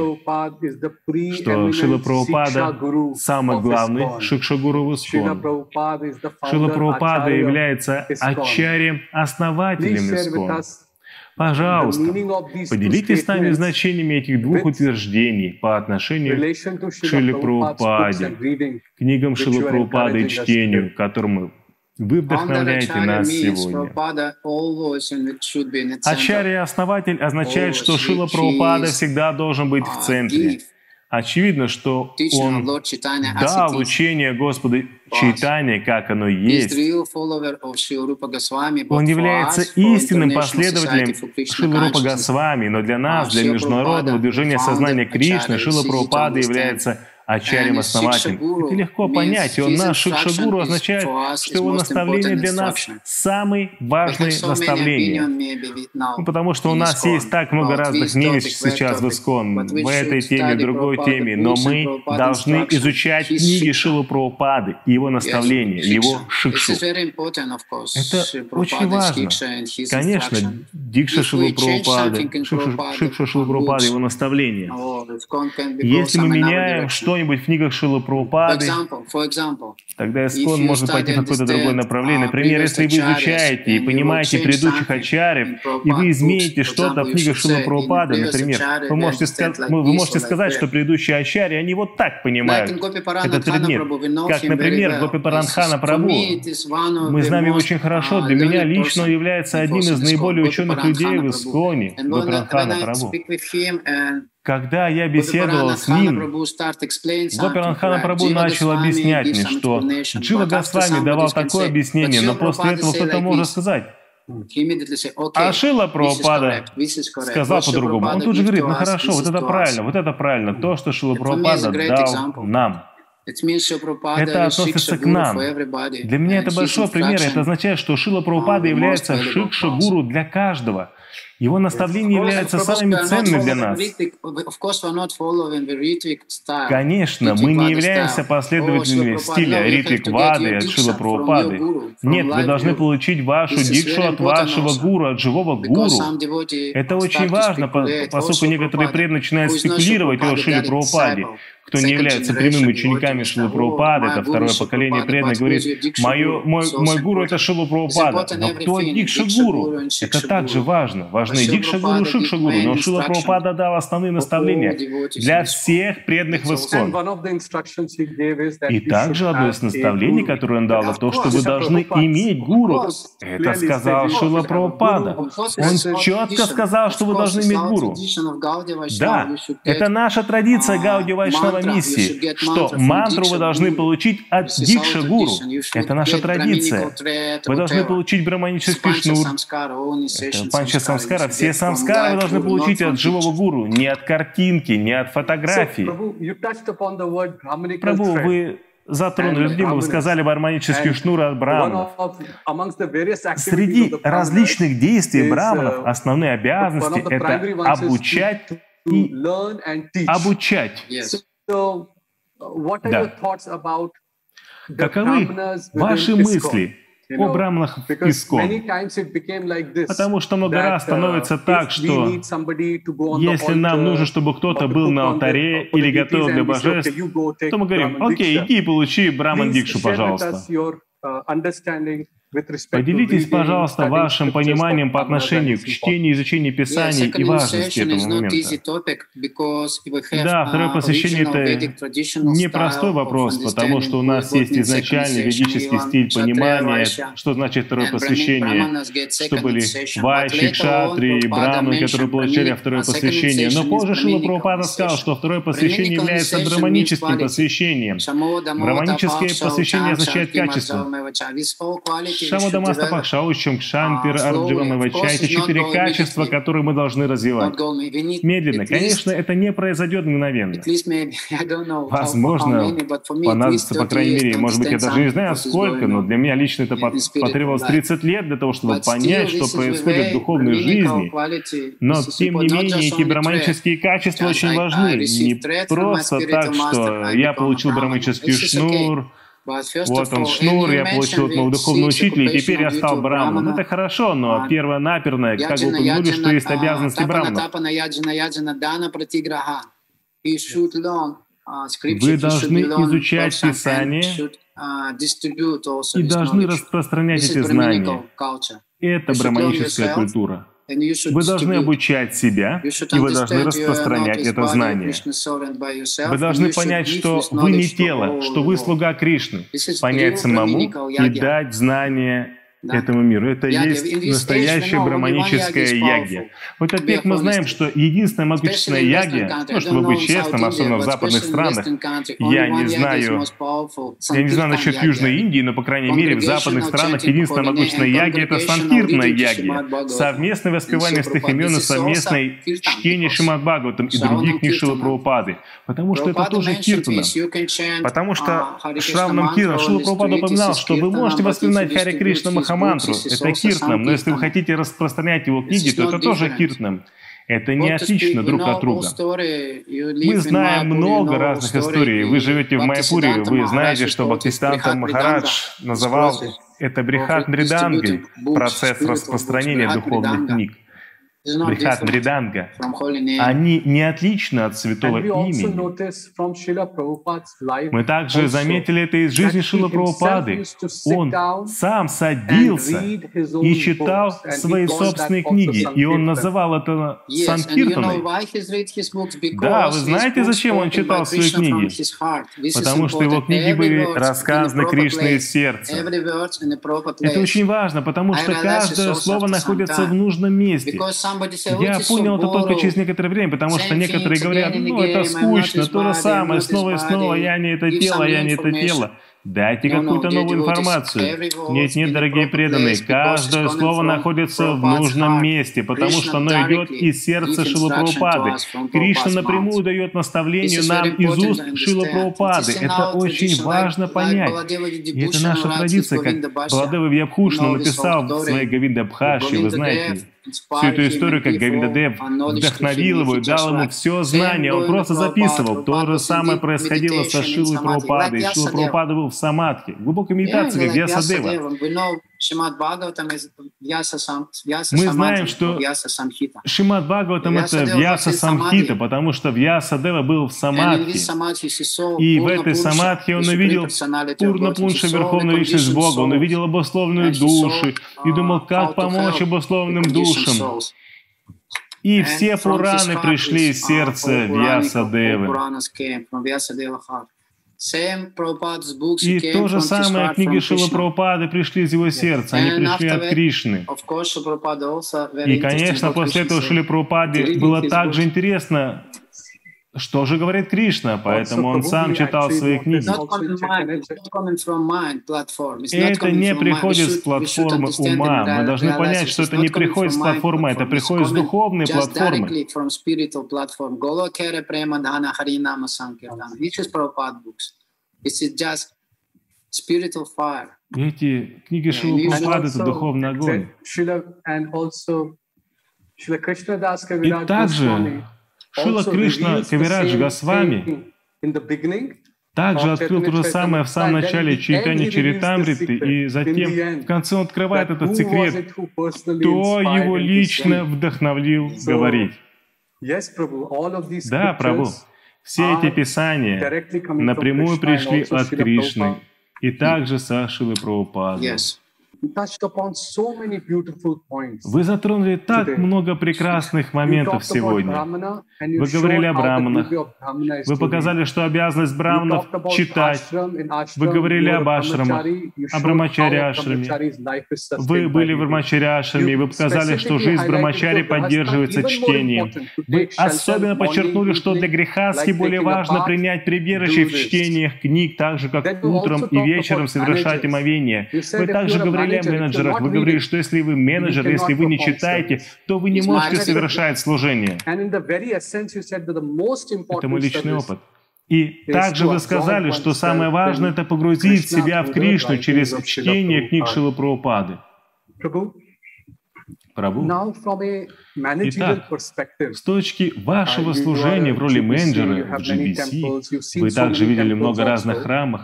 что Шила Прабхупада самый главный Шикшагуру в Искон. Шила Прабхупада является ачарьем, основателем Искон. Пожалуйста, поделитесь с нами значениями этих двух утверждений по отношению к Шиле Прабхупаде, книгам Шилы Прабхупады и чтению, которым вы вдохновляете нас сегодня. Ачарья основатель означает, что Шила Прабхупада всегда должен быть в центре. Очевидно, что он дал учение Господа Чайтани, как оно есть. Он является истинным последователем Шилы Рупа Госвами, но для нас, для международного движения сознания Кришны, Шила Прабхупада является Ачарьям основателем. Это легко понять. И он наш Шикшагуру означает, что его наставление для нас самые важные наставления. Ну, потому что у нас есть так много разных мнений сейчас в Искон, в этой теме, в другой теме, но мы должны изучать книги Шилы Прабхупады и его наставления, его Шикшу. Это очень важно. Конечно, Дикша Шилы Прабхупады, Шикша Шилы Прабхупады, его наставления. Если мы меняем что что-нибудь в книгах Шилы Прабхупады, тогда Искон может пойти в какое-то другое направление. Uh, Например, если вы изучаете и понимаете предыдущих ачарьев, и вы измените что-то в книгах Шилы Прабхупады, например, вы можете, вы можете сказать, что предыдущие ачарьи, они вот так понимают этот предмет. Как, например, Гопи Паранхана Прабhu. Мы знаем его очень хорошо. Для меня лично он является одним из наиболее ученых людей в Исконе, Гопи Паранхана Прабhu. Когда я беседовал с ним, Гопиранхана Прабу начал объяснять мне, что Джива Госвами давал такое объяснение, но после этого кто-то может сказать, а Шила Прабхупада сказал по-другому. Он тут же говорит, ну хорошо, вот это правильно, вот это правильно, то, что Шила Прабхупада дал нам. Это относится к нам. Для меня это большой пример. Это означает, что Шила Прабхупада является шикша-гуру для каждого. Его наставления являются самыми ценными для нас. Конечно, мы не являемся последователями стиля Ритвик Вады от Шила Прабхупады. Нет, вы должны получить вашу дикшу от вашего гуру, от живого гуру. Это очень важно, поскольку некоторые преданные начинают спекулировать о Шиле Прабхупаде кто не является прямыми учениками Шилы Прабхупады, это второе поколение преданных, говорит, мой, мой, мой гуру это Шила Прабхупада. Но кто Дикша Гуру? Это также важно. Важны Дикша Гуру, Шикша Гуру. Но Шила Прабхупада дал основные наставления для всех преданных в Искон. И также одно из наставлений, которое он дал, это то, что вы должны иметь гуру. Это сказал Шила Прабхупада. Он четко сказал, что вы должны иметь гуру. Да, это наша традиция Гауди Вайшнава миссии, что мантру вы должны получить от Дикша Гуру. Это наша традиция. Вы должны получить браманический шнур. Это панча самскара. Все самскары вы должны получить от живого гуру, не от картинки, не от фотографии. Прабу, вы затронули любимого, вы сказали барманический шнур от браманов. Среди различных действий браманов основные обязанности — это обучать и обучать. Да. Каковы ваши мысли о брамнах Искон? Потому что много раз uh, становится так, что если нам нужно, чтобы кто-то был на алтаре или готовил для божеств, то мы говорим, окей, иди и получи браман дикшу, пожалуйста. Поделитесь, пожалуйста, вашим пониманием по отношению к чтению и изучению Писаний и важности этого момента. Да, второе посвящение — это непростой вопрос, потому что у нас есть изначальный ведический стиль понимания, что значит второе посвящение, что были вайши, кшатри, брамны, которые получили второе посвящение. Но позже Шила Прабхупада сказал, что второе посвящение является браманическим посвящением. Браманическое посвящение означает качество. Шамадамаста Пахшаучам, Кшампир, Ардживам и Вача — это четыре качества, которые мы должны развивать. Медленно. Конечно, это не произойдет мгновенно. Возможно, понадобится, по крайней мере, может быть, я даже не знаю сколько, но для меня лично это потребовалось 30 лет для того, чтобы понять, что происходит в духовной жизни. Но, тем не менее, эти браманические качества очень важны. Не просто так, что я получил браманический шнур, вот он шнур, я получил от моего духовного учителя, и теперь я стал браманом. Это хорошо, но первое-наперное, как вы упомянули, что есть обязанности брамана. Вы должны изучать Писание и должны распространять эти знания. Это браманическая культура. Вы должны обучать себя, и вы должны распространять это знание. Вы должны понять, что вы не тело, что вы слуга Кришны. Понять самому и дать знание этому миру. Это есть настоящая браманическая ягья. В этот век мы знаем, что единственная могущественная ягья, ну, чтобы быть честным, особенно в западных странах, я не знаю, я не знаю насчет Южной Индии, но, по крайней мере, в западных странах единственная могущественная ягья — это санкиртная ягья. Совместное воспевание святых имен и совместное чтение Шимад Бхагаватам и других книг Шила Прабхупады. Потому что это тоже киртана. Потому что Шравнам Киртан Шила Прабхупада упоминал, что вы можете воспоминать Хари Кришна Махамад махамантру, это киртнам, но если вы хотите распространять его книги, то это тоже киртнам. Это не отлично друг от друга. Мы знаем много разных историй. Вы живете в Майпуре, вы знаете, что Бхактистантам Махарадж называл это Брихат Мридангой, процесс распространения духовных книг. Брихат Мриданга, они не отличны от святого имени. Мы также заметили это из жизни Шила Прабхупады. Он сам садился и читал свои собственные книги, и он называл это Санкиртаной. Да, вы знаете, зачем он читал свои книги? Потому что его книги были рассказаны Кришной из сердца. Это очень важно, потому что каждое слово находится в нужном месте. Я понял это только через некоторое время, потому что некоторые говорят, ну, это скучно, то же самое, снова и снова, я не это тело, я не это тело. Дайте какую-то новую информацию. Нет, нет, дорогие преданные, каждое слово находится в нужном месте, потому что оно идет из сердца Шилапрабхупады. Кришна напрямую дает наставление нам из уст Шилапрабхупады. Это очень важно понять. И это наша традиция, как Баладева Вьябхушна написал в своей Гавинда Бхаши, вы знаете, всю эту историю, как Гавиндадев вдохновил его и дал ему все знание. Он просто записывал. То же самое происходило со Шилой Прабхупадой. Шила Прабхупада был в самадхи, глубокой медитации, как Вьясадева. Мы знаем, что Шимат Бхагаватам — это Вьяса Самхита, потому что Вьяса Дева был в самадхи. И в этой самадхи он увидел Пурна Пунша, Верховную Личность Бога, он увидел обусловленную души и думал, как помочь обусловленным душам. И все Пураны пришли из сердца Вьяса Девы. И то же самое книги Шила Прабхупады пришли из его сердца, они пришли от Кришны. И, конечно, после этого Шили Прабхупаде было также интересно что же говорит Кришна? Поэтому он сам читал свои книги. Это не приходит с платформы ума. Мы должны понять, что это не приходит с платформы, это приходит с духовной платформы. Эти книги Шилы Прабхупады — это духовный огонь. И также Шила Кришна Кавирадж Госвами также открыл то же самое в самом начале Чайтани Чаритамриты, и затем в конце он открывает этот секрет, кто его лично вдохновил говорить. Да, Прабу, все эти писания напрямую пришли от Кришны и также со Шилы Прабхупады. Вы затронули так много прекрасных моментов сегодня. Вы говорили о браманах. Вы показали, что обязанность браманов читать. Вы говорили об ашрамах, о брамачаре ашраме. Вы были в брамачаре ашраме, и вы показали, что жизнь брамачари поддерживается чтением. Вы особенно подчеркнули, что для грехаски более важно принять прибежище в чтениях книг, так же, как утром и вечером совершать омовение. Вы также говорили о менеджерах. Вы говорили, что если вы менеджер, если вы не читаете, то вы не можете совершать служение. Это мой личный опыт. И также вы сказали, что самое важное — это погрузить себя в Кришну через чтение книг Шилы Прабхупады. Прабу. Итак, с точки вашего uh, служения в роли менеджера в GBC, вы также видели много разных храмов.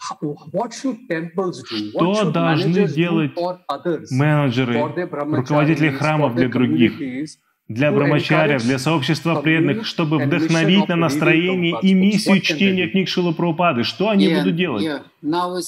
Что должны делать менеджеры, руководители храмов для других, для брамачарьев, для сообщества преданных, чтобы вдохновить на настроение и миссию чтения книг Шилы Прабхупады? Что они будут делать? Now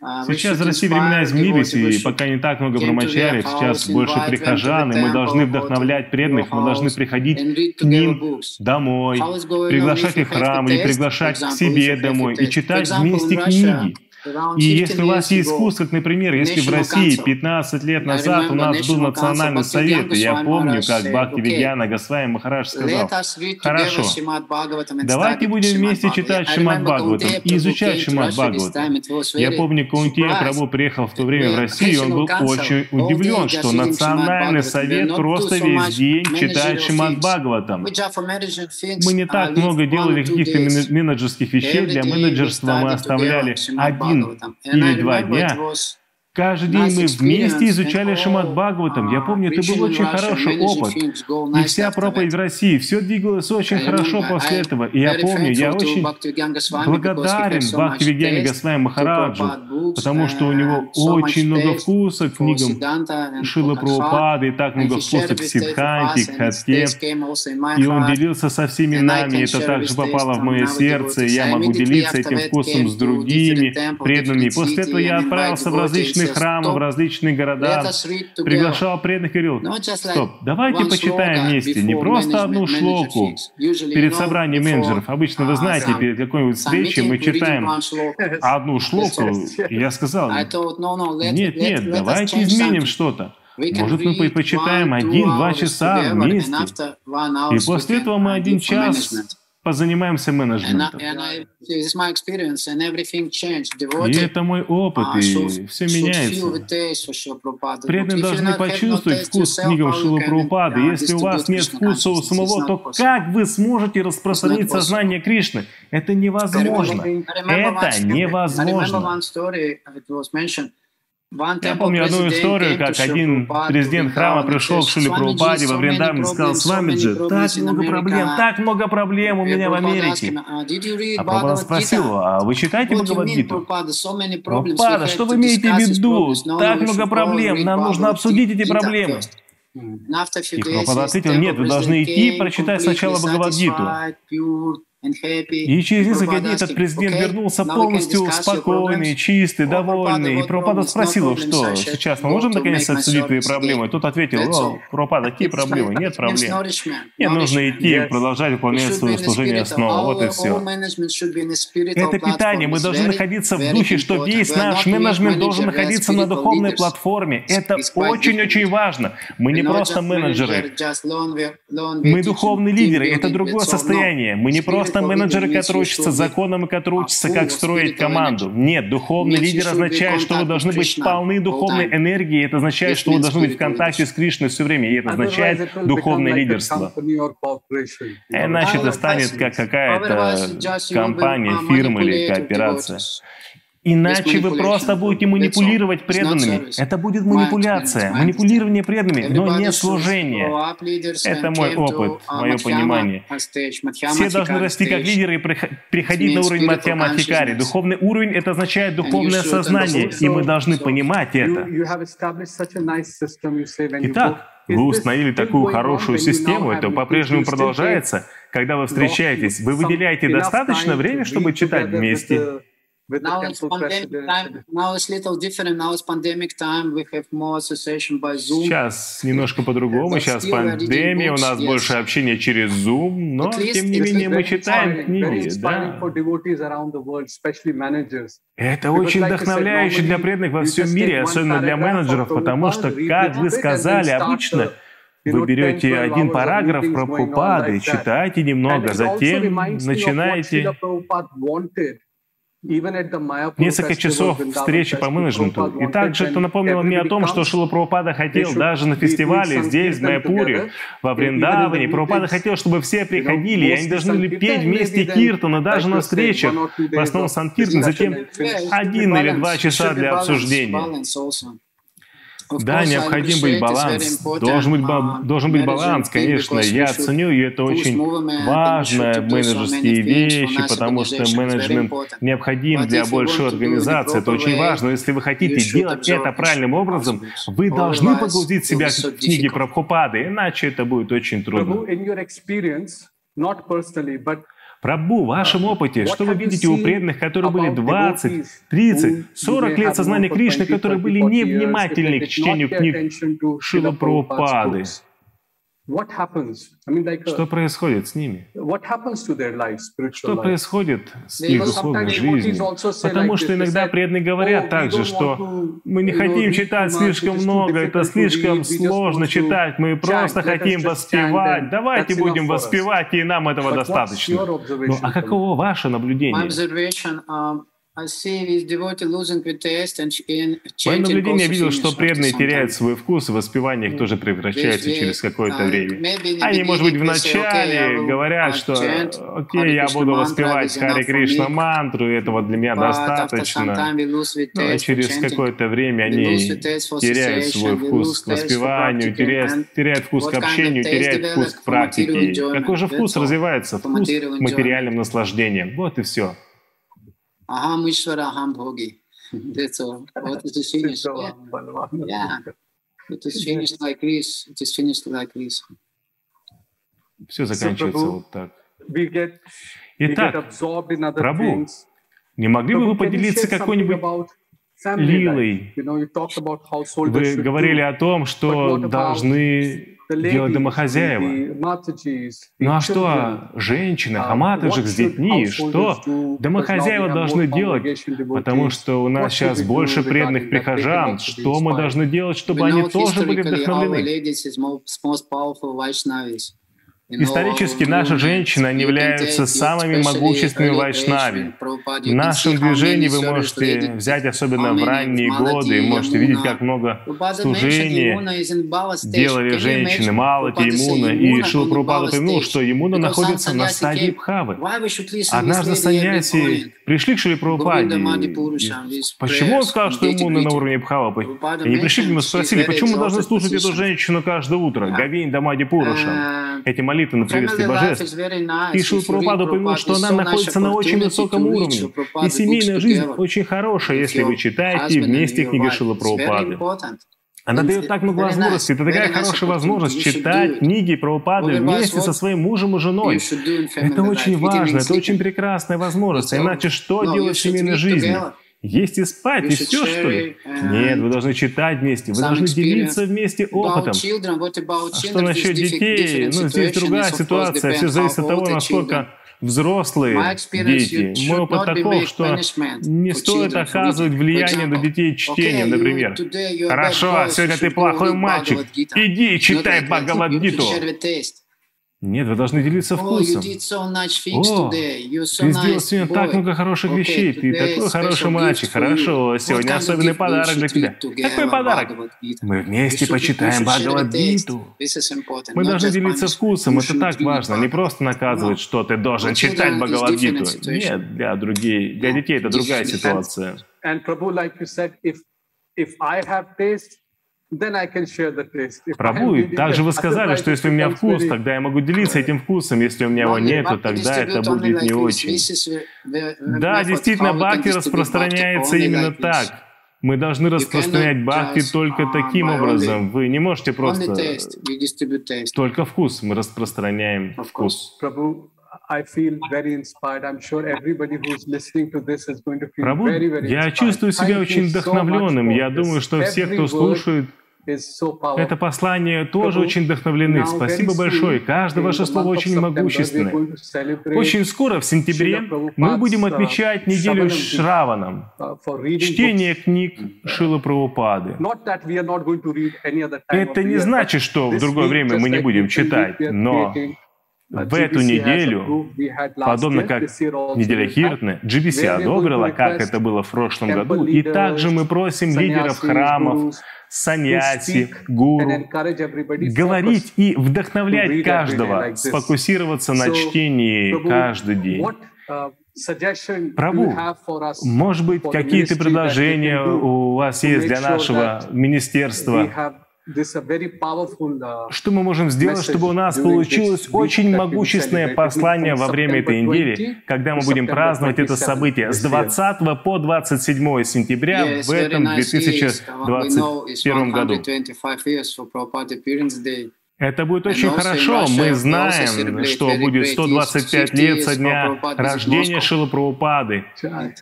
сейчас в России времена изменились, и пока не так много брамачари, сейчас больше прихожан, и мы должны вдохновлять преданных, мы должны приходить к ним домой, приглашать их в храм или приглашать к себе домой и читать вместе книги. И если у вас есть вкус, как, например, если в России 15 лет назад у нас был национальный совет, и я помню, как Бхакти Видьяна Госвами Махарадж сказал, хорошо, давайте будем вместе читать Шимат Бхагаватам и изучать Шимат Бхагаватам. Я помню, Каунтия Прабу приехал в то время в Россию, и он был очень удивлен, что национальный совет просто весь день читает Шимат Бхагаватам. Мы не так много делали каких-то менеджерских вещей, для менеджерства мы оставляли один один или два дня, Каждый день мы вместе изучали Шимат Бхагаватам. Я помню, это был очень хороший опыт. И вся проповедь в России, все двигалось очень хорошо после этого. И я помню, я очень благодарен Бхакти Вигьяне Госвами Махараджу, потому что у него очень много вкуса к книгам Шила Прабхупады, и так много вкуса к Сидханте, к Хатке. И он делился со всеми нами, это также попало в мое сердце, я могу делиться этим вкусом с другими преданными. После этого я отправился в различные различные храмы, в различные города, приглашал преданных и говорил, стоп, давайте почитаем вместе, не просто одну шлоку перед собранием менеджеров. Обычно, вы знаете, перед какой-нибудь встречей мы читаем одну шлоку, и я сказал, нет, нет, давайте изменим что-то. Может, мы почитаем один-два часа вместе. И после этого мы один час позанимаемся менеджментом. И это мой опыт, а, и все меняется. Преданные должны почувствовать вкус книгам Шилу Прабхупады. Если у вас нет вкуса у самого, то как вы сможете распространить сознание Кришны? Это невозможно. Это невозможно. Я помню одну историю, как один президент храма пришел к Шили Прабхупаде во Вриндавне и сказал, с вами же так много проблем, так много проблем у меня в Америке. А Прабхупада спросил, а вы читаете Бхагавадгиту? Прабхупада, что вы имеете в виду? Так много проблем, нам нужно обсудить эти проблемы. И Прабхупада ответил, нет, вы должны идти и прочитать сначала Бхагавадгиту. И через несколько дней этот президент вернулся полностью спокойный, чистый, довольный. И Прабхупада спросил, что сейчас мы можем наконец обсудить твои проблемы? И тот ответил, о, Прабхупада, какие проблемы? Нет проблем. Мне нужно идти и продолжать выполнять свое служение снова. Вот и все. Это питание. Мы должны находиться в духе, что весь наш менеджмент должен находиться на духовной платформе. Это очень-очень важно. Мы не просто менеджеры. Мы духовные лидеры. Это другое состояние. Мы не просто просто менеджеры, которые учатся законам и которые учатся, как строить команду. Нет, духовный лидер означает, что вы должны быть полны духовной энергии. Это означает, что вы должны быть в контакте с Кришной все время. И это означает духовное лидерство. Иначе это станет как какая-то компания, фирма или кооперация. Иначе вы просто будете манипулировать преданными. Это будет манипуляция, манипулирование преданными, но не служение. Это мой опыт, мое понимание. Все должны расти как лидеры и приходить на уровень Матья Мадхикари. Духовный уровень — это означает духовное сознание, и мы должны понимать это. Итак, вы установили такую хорошую систему, это по-прежнему продолжается, когда вы встречаетесь, вы выделяете достаточно времени, чтобы читать вместе? Now it's pandemic time. Now it's little different. Now it's pandemic time. We have more association by Zoom. Сейчас немножко по-другому. Сейчас пандемия, у нас больше общения через Zoom, но тем не менее мы читаем книги, да. Это очень вдохновляюще для преданных во всем мире, особенно для менеджеров, потому что, как вы сказали, обычно вы берете один параграф про Пупады, читаете немного, затем начинаете Несколько часов встречи по менеджменту. И также это напомнило мне о том, что Шила Прабхупада хотел даже на фестивале здесь, в Майапуре, во Вриндаване. Прабхупада хотел, чтобы все приходили, и они должны были петь вместе киртану, даже на встречах, в основном санкиртан, затем один или два часа для обсуждения. Да, необходим быть баланс. Должен быть, uh, должен быть баланс, конечно. Я ценю, и это очень важно, менеджерские вещи, потому что менеджмент необходим для большой организации. Это очень важно. Если вы хотите делать это правильным образом, вы должны погрузить себя в книги про Прабхупады, иначе это будет очень трудно. Прабу, в вашем опыте, что вы видите у преданных, которые были 20, 30, 40 лет сознания Кришны, которые были невнимательны к чтению книг Шила Прабхупады? Что происходит с ними? Что происходит с их духовной жизнью? Потому что иногда преданные говорят oh, также, что мы не хотим читать слишком много, это слишком сложно читать, мы просто хотим воспевать. Давайте будем воспевать, и нам этого достаточно. Ну, а каково ваше наблюдение? Мое наблюдение видел, что преданные теряют свой вкус, и воспевание их тоже превращается через какое-то uh, время. Они, может быть, вначале говорят, что «Окей, я буду воспевать Хари Кришна мантру, и этого для меня достаточно». Но через какое-то время они теряют свой вкус к воспеванию, теряют, теряют вкус к общению, теряют вкус к практике. Какой же вкус развивается? Вкус к материальным наслаждениям. Вот и все. Aham Ishvara, Aham Bhogi. That's all. What is the finish? Yeah. yeah. It is finished like this. It is finished like this. Все заканчивается вот так. Итак, Прабу, не могли бы вы поделиться какой-нибудь лилой? Вы говорили о том, что должны делать домохозяева. Ну а что о женщинах, о матушек с детьми? Что домохозяева должны делать? Потому что у нас сейчас больше преданных прихожан. Что мы должны делать, чтобы они тоже были вдохновлены? Исторически наши женщины они являются самыми могущественными вайшнави. В нашем движении вы можете взять, особенно в ранние годы, можете видеть, как много служения делали женщины, Малати, Имуна, и Шила Прабхупада упомянул, что Имуна находится на стадии Бхавы. Однажды саньяси пришли к Шиле Прабхупаде. Почему он сказал, что Имуна на уровне Бхавы? Они пришли к нему и спросили, почему мы должны слушать эту женщину каждое утро, Гавин Дамади Пуруша, эти молитвы на приветствие божеств. И Шил Прабхупада упомянул, что она находится на очень высоком уровне, и семейная жизнь очень хорошая, если вы читаете вместе книги Шила Прабхупады. Она дает так много возможностей. Это такая хорошая возможность читать книги про упады вместе со своим мужем и женой. Это очень важно, это очень прекрасная возможность. Иначе что делать в семейной жизни? Есть и спать, и все, что ли? Uh, Нет, вы должны читать вместе, вы должны делиться вместе опытом. А что насчет детей? Ну, здесь другая ситуация. Все зависит от того, насколько взрослые дети. Мой опыт таков, что не стоит оказывать влияние на детей чтением, например. Хорошо, сегодня ты плохой мальчик. Иди читай Бхагавадгиту. Нет, вы должны делиться вкусом. О, ты сделал сегодня так много хороших вещей. Ты такой хороший мальчик. Хорошо, сегодня особенный подарок для тебя. Какой подарок? Мы вместе почитаем Бхагавадгиту. Мы должны делиться вкусом. Это так важно. Не просто наказывать, что ты должен читать Бхагавадгиту. Нет, для других, для детей это другая ситуация. And Prabhu, like you said, if if I have taste, Пробую. Также вы сказали, что если у меня вкус, тогда я могу делиться этим вкусом. Если у меня его нет, то тогда это будет не очень. Да, действительно, бхакти распространяется именно так. Мы должны распространять бхакти только таким образом. Вы не можете просто... Э, только вкус. Мы распространяем вкус. Прабу, я чувствую себя очень вдохновленным. Я думаю, что все, кто слушает это послание тоже очень вдохновлены. Спасибо большое. Каждое ваше слово очень могущественное. Очень скоро, в сентябре, мы будем отмечать неделю Шраваном, чтение книг Шила Прабхупады. Это не значит, что в другое время мы не будем читать, но в эту неделю, подобно как неделя Хиртны, GBC одобрила, как это было в прошлом году, и также мы просим лидеров храмов, саньяси, гуру, говорить и вдохновлять каждого, сфокусироваться на чтении каждый день. Прабу, может быть, какие-то предложения у вас есть для нашего министерства, что мы можем сделать, чтобы у нас получилось очень могущественное послание во время этой недели, когда мы будем праздновать это событие с 20 по 27 сентября в этом 2021 году? Это будет очень хорошо. Мы знаем, что будет 125 лет со дня рождения Шилы Прабхупады.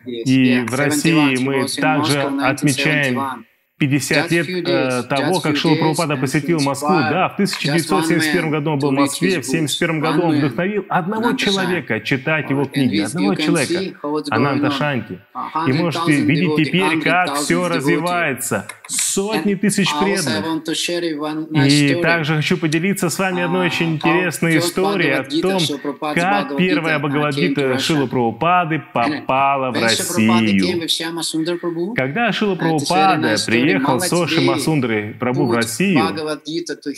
И в России мы также отмечаем 50 лет э, того, как Шила Прабхупада посетил Москву. Да, в 1971 году он был в Москве, в 1971 году он вдохновил одного человека читать его книги, одного человека, Ананта Шанти. И можете видеть теперь, как все развивается. Сотни тысяч преданных. И также хочу поделиться с вами одной очень интересной историей о том, как первая Бхагавадгита Шила Прабхупады попала в Россию. Когда Шила Прабхупада приехал приехал Соши Масундры Прабу в Россию.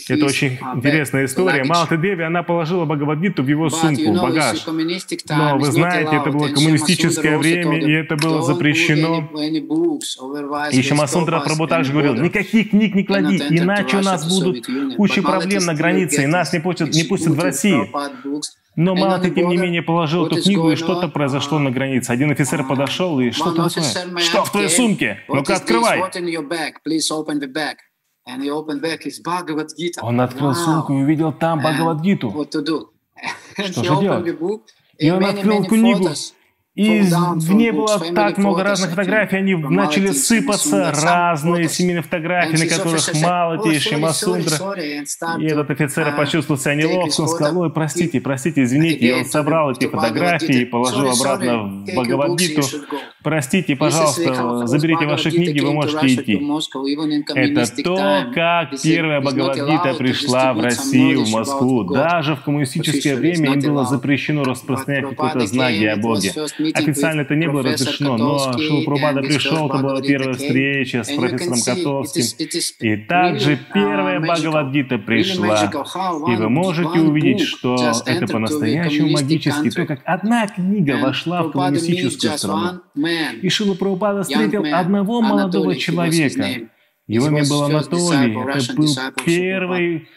Это очень интересная история. Малата Деви, она положила Бхагавадгиту в его сумку, в багаж. Но вы знаете, это было коммунистическое время, и это было запрещено. И еще Масундра Прабу также говорил, никаких книг не клади, иначе у нас будут куча проблем на границе, и нас не пустят, не пустят в Россию. Но Малты, тем не менее, положил эту книгу, и что-то произошло на границе. Один офицер подошел и что-то такое. Что в твоей сумке? Ну-ка, открывай. Он открыл сумку и увидел там Бхагавадгиту. Что же делать? И он открыл книгу. И в ней было так много разных фотографий, они начали сыпаться, разные семейные фотографии, на которых Малатиш и Масундра. И этот офицер почувствовал себя неловко, он сказал, ой, простите, простите, извините. И он собрал эти фотографии и положил обратно в Бхагавадгиту. Простите, пожалуйста, заберите ваши книги, вы можете идти. Это то, как первая Бхагавадгита пришла в Россию, в Москву. Даже в коммунистическое время им было запрещено распространять какое-то знаки о Боге. Официально это не было разрешено, но Шилпрупада пришел, это была первая встреча с профессором Котовским. И также первая Бхагавадгита пришла. И вы можете увидеть, что это по-настоящему магически, то, как одна книга вошла в коммунистическую страну. И Шилпрупада встретил одного молодого человека. Его имя был Анатолий, это был первый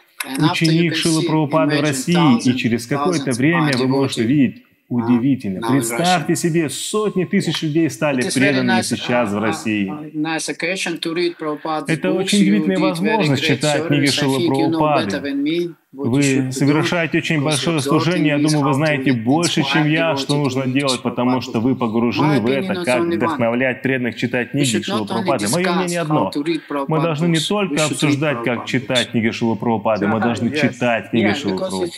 ученик Шилы Прабхупады в России, и через какое-то время вы можете видеть, удивительно. Представьте себе, сотни тысяч людей стали преданными сейчас в России. Это очень удивительная возможность читать книги Шилы Прабхупады. Вы совершаете очень большое служение. Я думаю, вы знаете больше, чем я, что нужно делать, потому что вы погружены в это, как вдохновлять преданных читать книги Шилы Прабхупады. Мое мнение одно. Мы должны не только обсуждать, как читать книги Шилы Прабхупады, мы должны читать книги Шилы Прабхупады.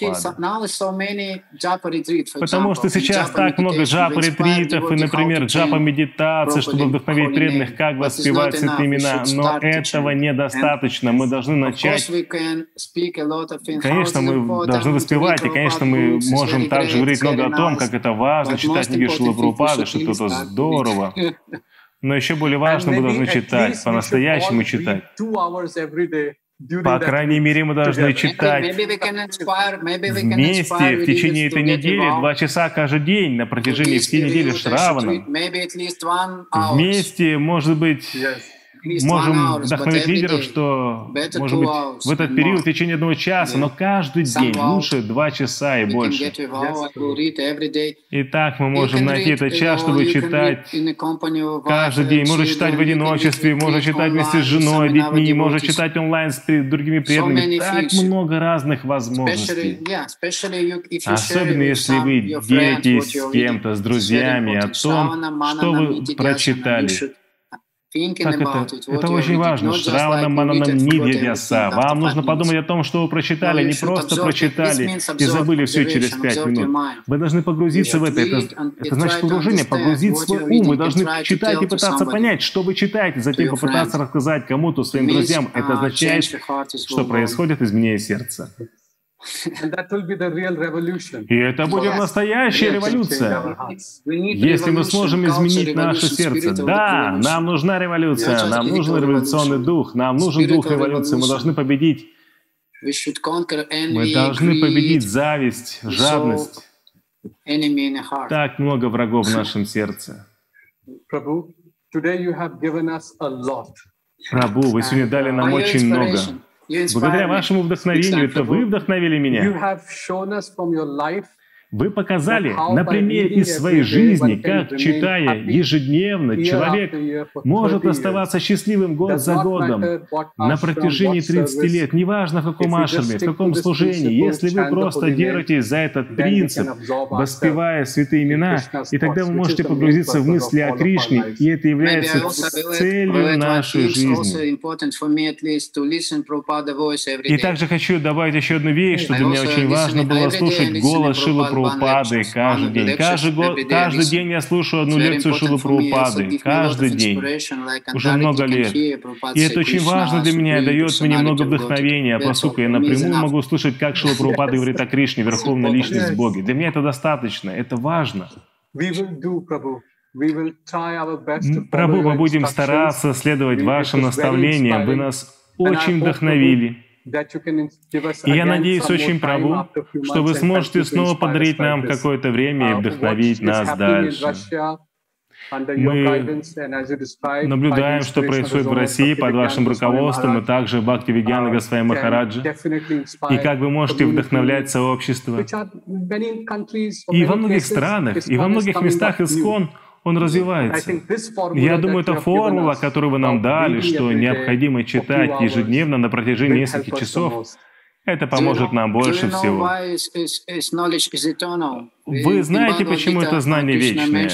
Потому что сейчас так много джапа-ретритов и, например, джапа-медитации, чтобы вдохновить преданных, как воспевать святые имена. Но этого недостаточно. Мы должны начать Конечно, мы должны воспевать, и, конечно, мы можем также говорить много о том, как это важно читать книги Шилы Прупады, что это здорово. Но еще более важно, мы должны читать, по-настоящему читать. По крайней мере, мы должны читать вместе в течение этой недели два часа каждый день на протяжении всей недели Шравана. Вместе, может быть, можем вдохновить лидеров, что, может быть, в этот период в течение одного часа, но каждый день лучше два часа и больше. И так мы можем найти этот час, чтобы читать каждый день. Можно читать в одиночестве, можно читать вместе с женой, детьми, можно читать онлайн с другими преданными. Так много разных возможностей. Особенно если вы делитесь с кем-то, с друзьями о том, что вы прочитали. Как это? Это очень важно. Шравана Мананам Нидьяса. Вам нужно подумать о том, что вы прочитали, не просто прочитали и забыли все через пять минут. Вы должны погрузиться в это. Это, это значит погружение, погрузить свой ум. Вы должны читать и пытаться понять, что вы читаете, затем попытаться рассказать кому-то, своим друзьям. Это означает, что происходит изменение сердца. И это будет настоящая революция. Если мы сможем изменить наше сердце. Да, нам нужна революция, нам нужен революционный дух, нам нужен дух революции, мы должны победить. Мы должны победить зависть, жадность. Так много врагов в нашем сердце. Прабу, вы сегодня дали нам очень много. Благодаря вашему вдохновению, это вы вдохновили меня. Вы показали на примере из своей жизни, как, читая ежедневно, человек может оставаться счастливым год за годом на протяжении 30 лет, неважно в каком ашраме, в каком служении, если вы просто держитесь за этот принцип, воспевая святые имена, и тогда вы можете погрузиться в мысли о Кришне, и это является целью нашей жизни. И также хочу добавить еще одну вещь, что для меня очень важно было слушать голос Шилы Прабхупады каждый день. Каждый, год, каждый день я слушаю одну лекцию Шилы Прабхупады. Каждый день. Уже много лет. И это очень важно для меня и дает мне много вдохновения, поскольку я напрямую могу слушать, как Шила Прабхупада говорит о Кришне, Верховной Личности Боге. Для меня это достаточно, это важно. Прабу, мы будем стараться следовать вашим наставлениям. Вы нас очень вдохновили. И я надеюсь очень, Прабу, что вы сможете снова подарить нам какое-то время и вдохновить нас дальше. Мы наблюдаем, что происходит в России под вашим руководством, и также Бхакти Вигьяна Госвами Махараджа. И как вы можете вдохновлять сообщество. И во многих странах, и во многих местах Искон он развивается. Я думаю, это формула, которую вы нам дали, что необходимо читать ежедневно на протяжении нескольких часов. Это поможет нам больше всего. Вы знаете, почему это знание вечное?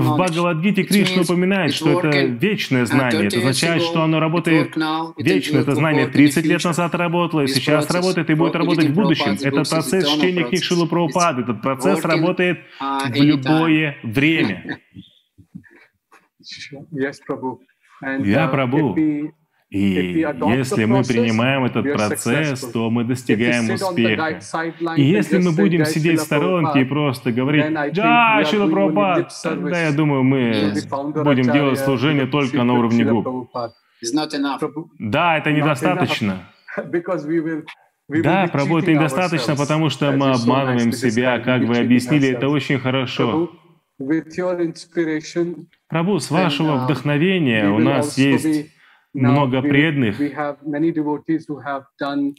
В Бхагавадгите Кришна упоминает, что это вечное знание. Это означает, что оно работает вечно. Это знание 30 лет назад работало, и сейчас работает, и будет работать в будущем. Это процесс чтения книг Шилу Прабхупады. Этот процесс работает в любое время. Я Прабу. И если мы принимаем этот процесс, то мы достигаем успеха. И если мы будем сидеть в сторонке и просто говорить, да, Шила Прабхупад, тогда, я думаю, мы будем делать служение только на уровне губ. Да, это недостаточно. Да, Прабу, это недостаточно, потому что мы обманываем себя, как вы объяснили, это очень хорошо. Прабу, с вашего uh, вдохновения у нас есть много преданных,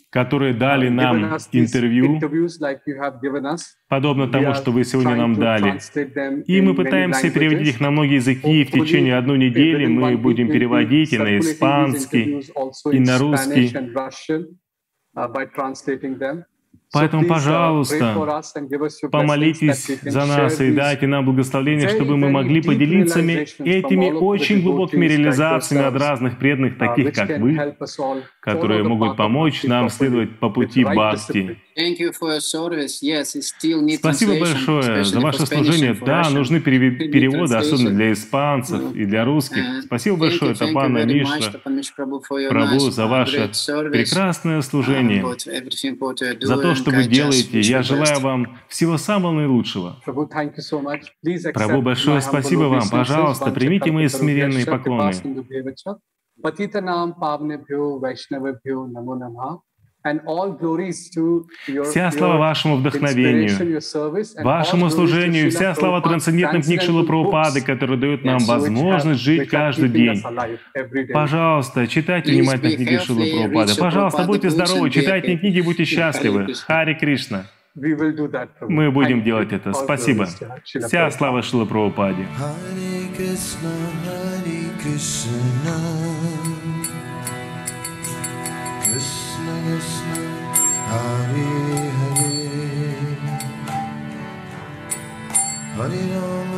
которые дали uh, нам интервью, подобно тому, что вы сегодня нам дали. И мы пытаемся переводить их на многие языки. В течение одной недели мы будем переводить и на испанский, и на русский. Поэтому, пожалуйста, помолитесь за нас и дайте нам благословение, чтобы мы могли поделиться этими очень глубокими реализациями от разных преданных, таких как вы, которые могут помочь нам следовать по пути Бхакти. Спасибо большое за ваше служение. Да, нужны переводы, особенно для испанцев и для русских. Uh, Спасибо большое, Тапана Мишра, Прабу, за ваше прекрасное служение, за то, что вы делаете. Я желаю вам всего самого наилучшего. Прабу, большое спасибо вам. Пожалуйста, примите мои смиренные поклоны. Вся слава вашему вдохновению, вашему служению, вся слава трансцендентным книг Шилы Прабхупады, которые дают нам возможность жить каждый день. Пожалуйста, читайте внимательно книги Шилы Прабхупады. Пожалуйста, будьте здоровы, читайте книги, будьте счастливы. Хари Кришна. Мы будем делать это. Спасибо. Вся слава Шилы Прабхупаде. Krishna Hare Hare. Hare Rama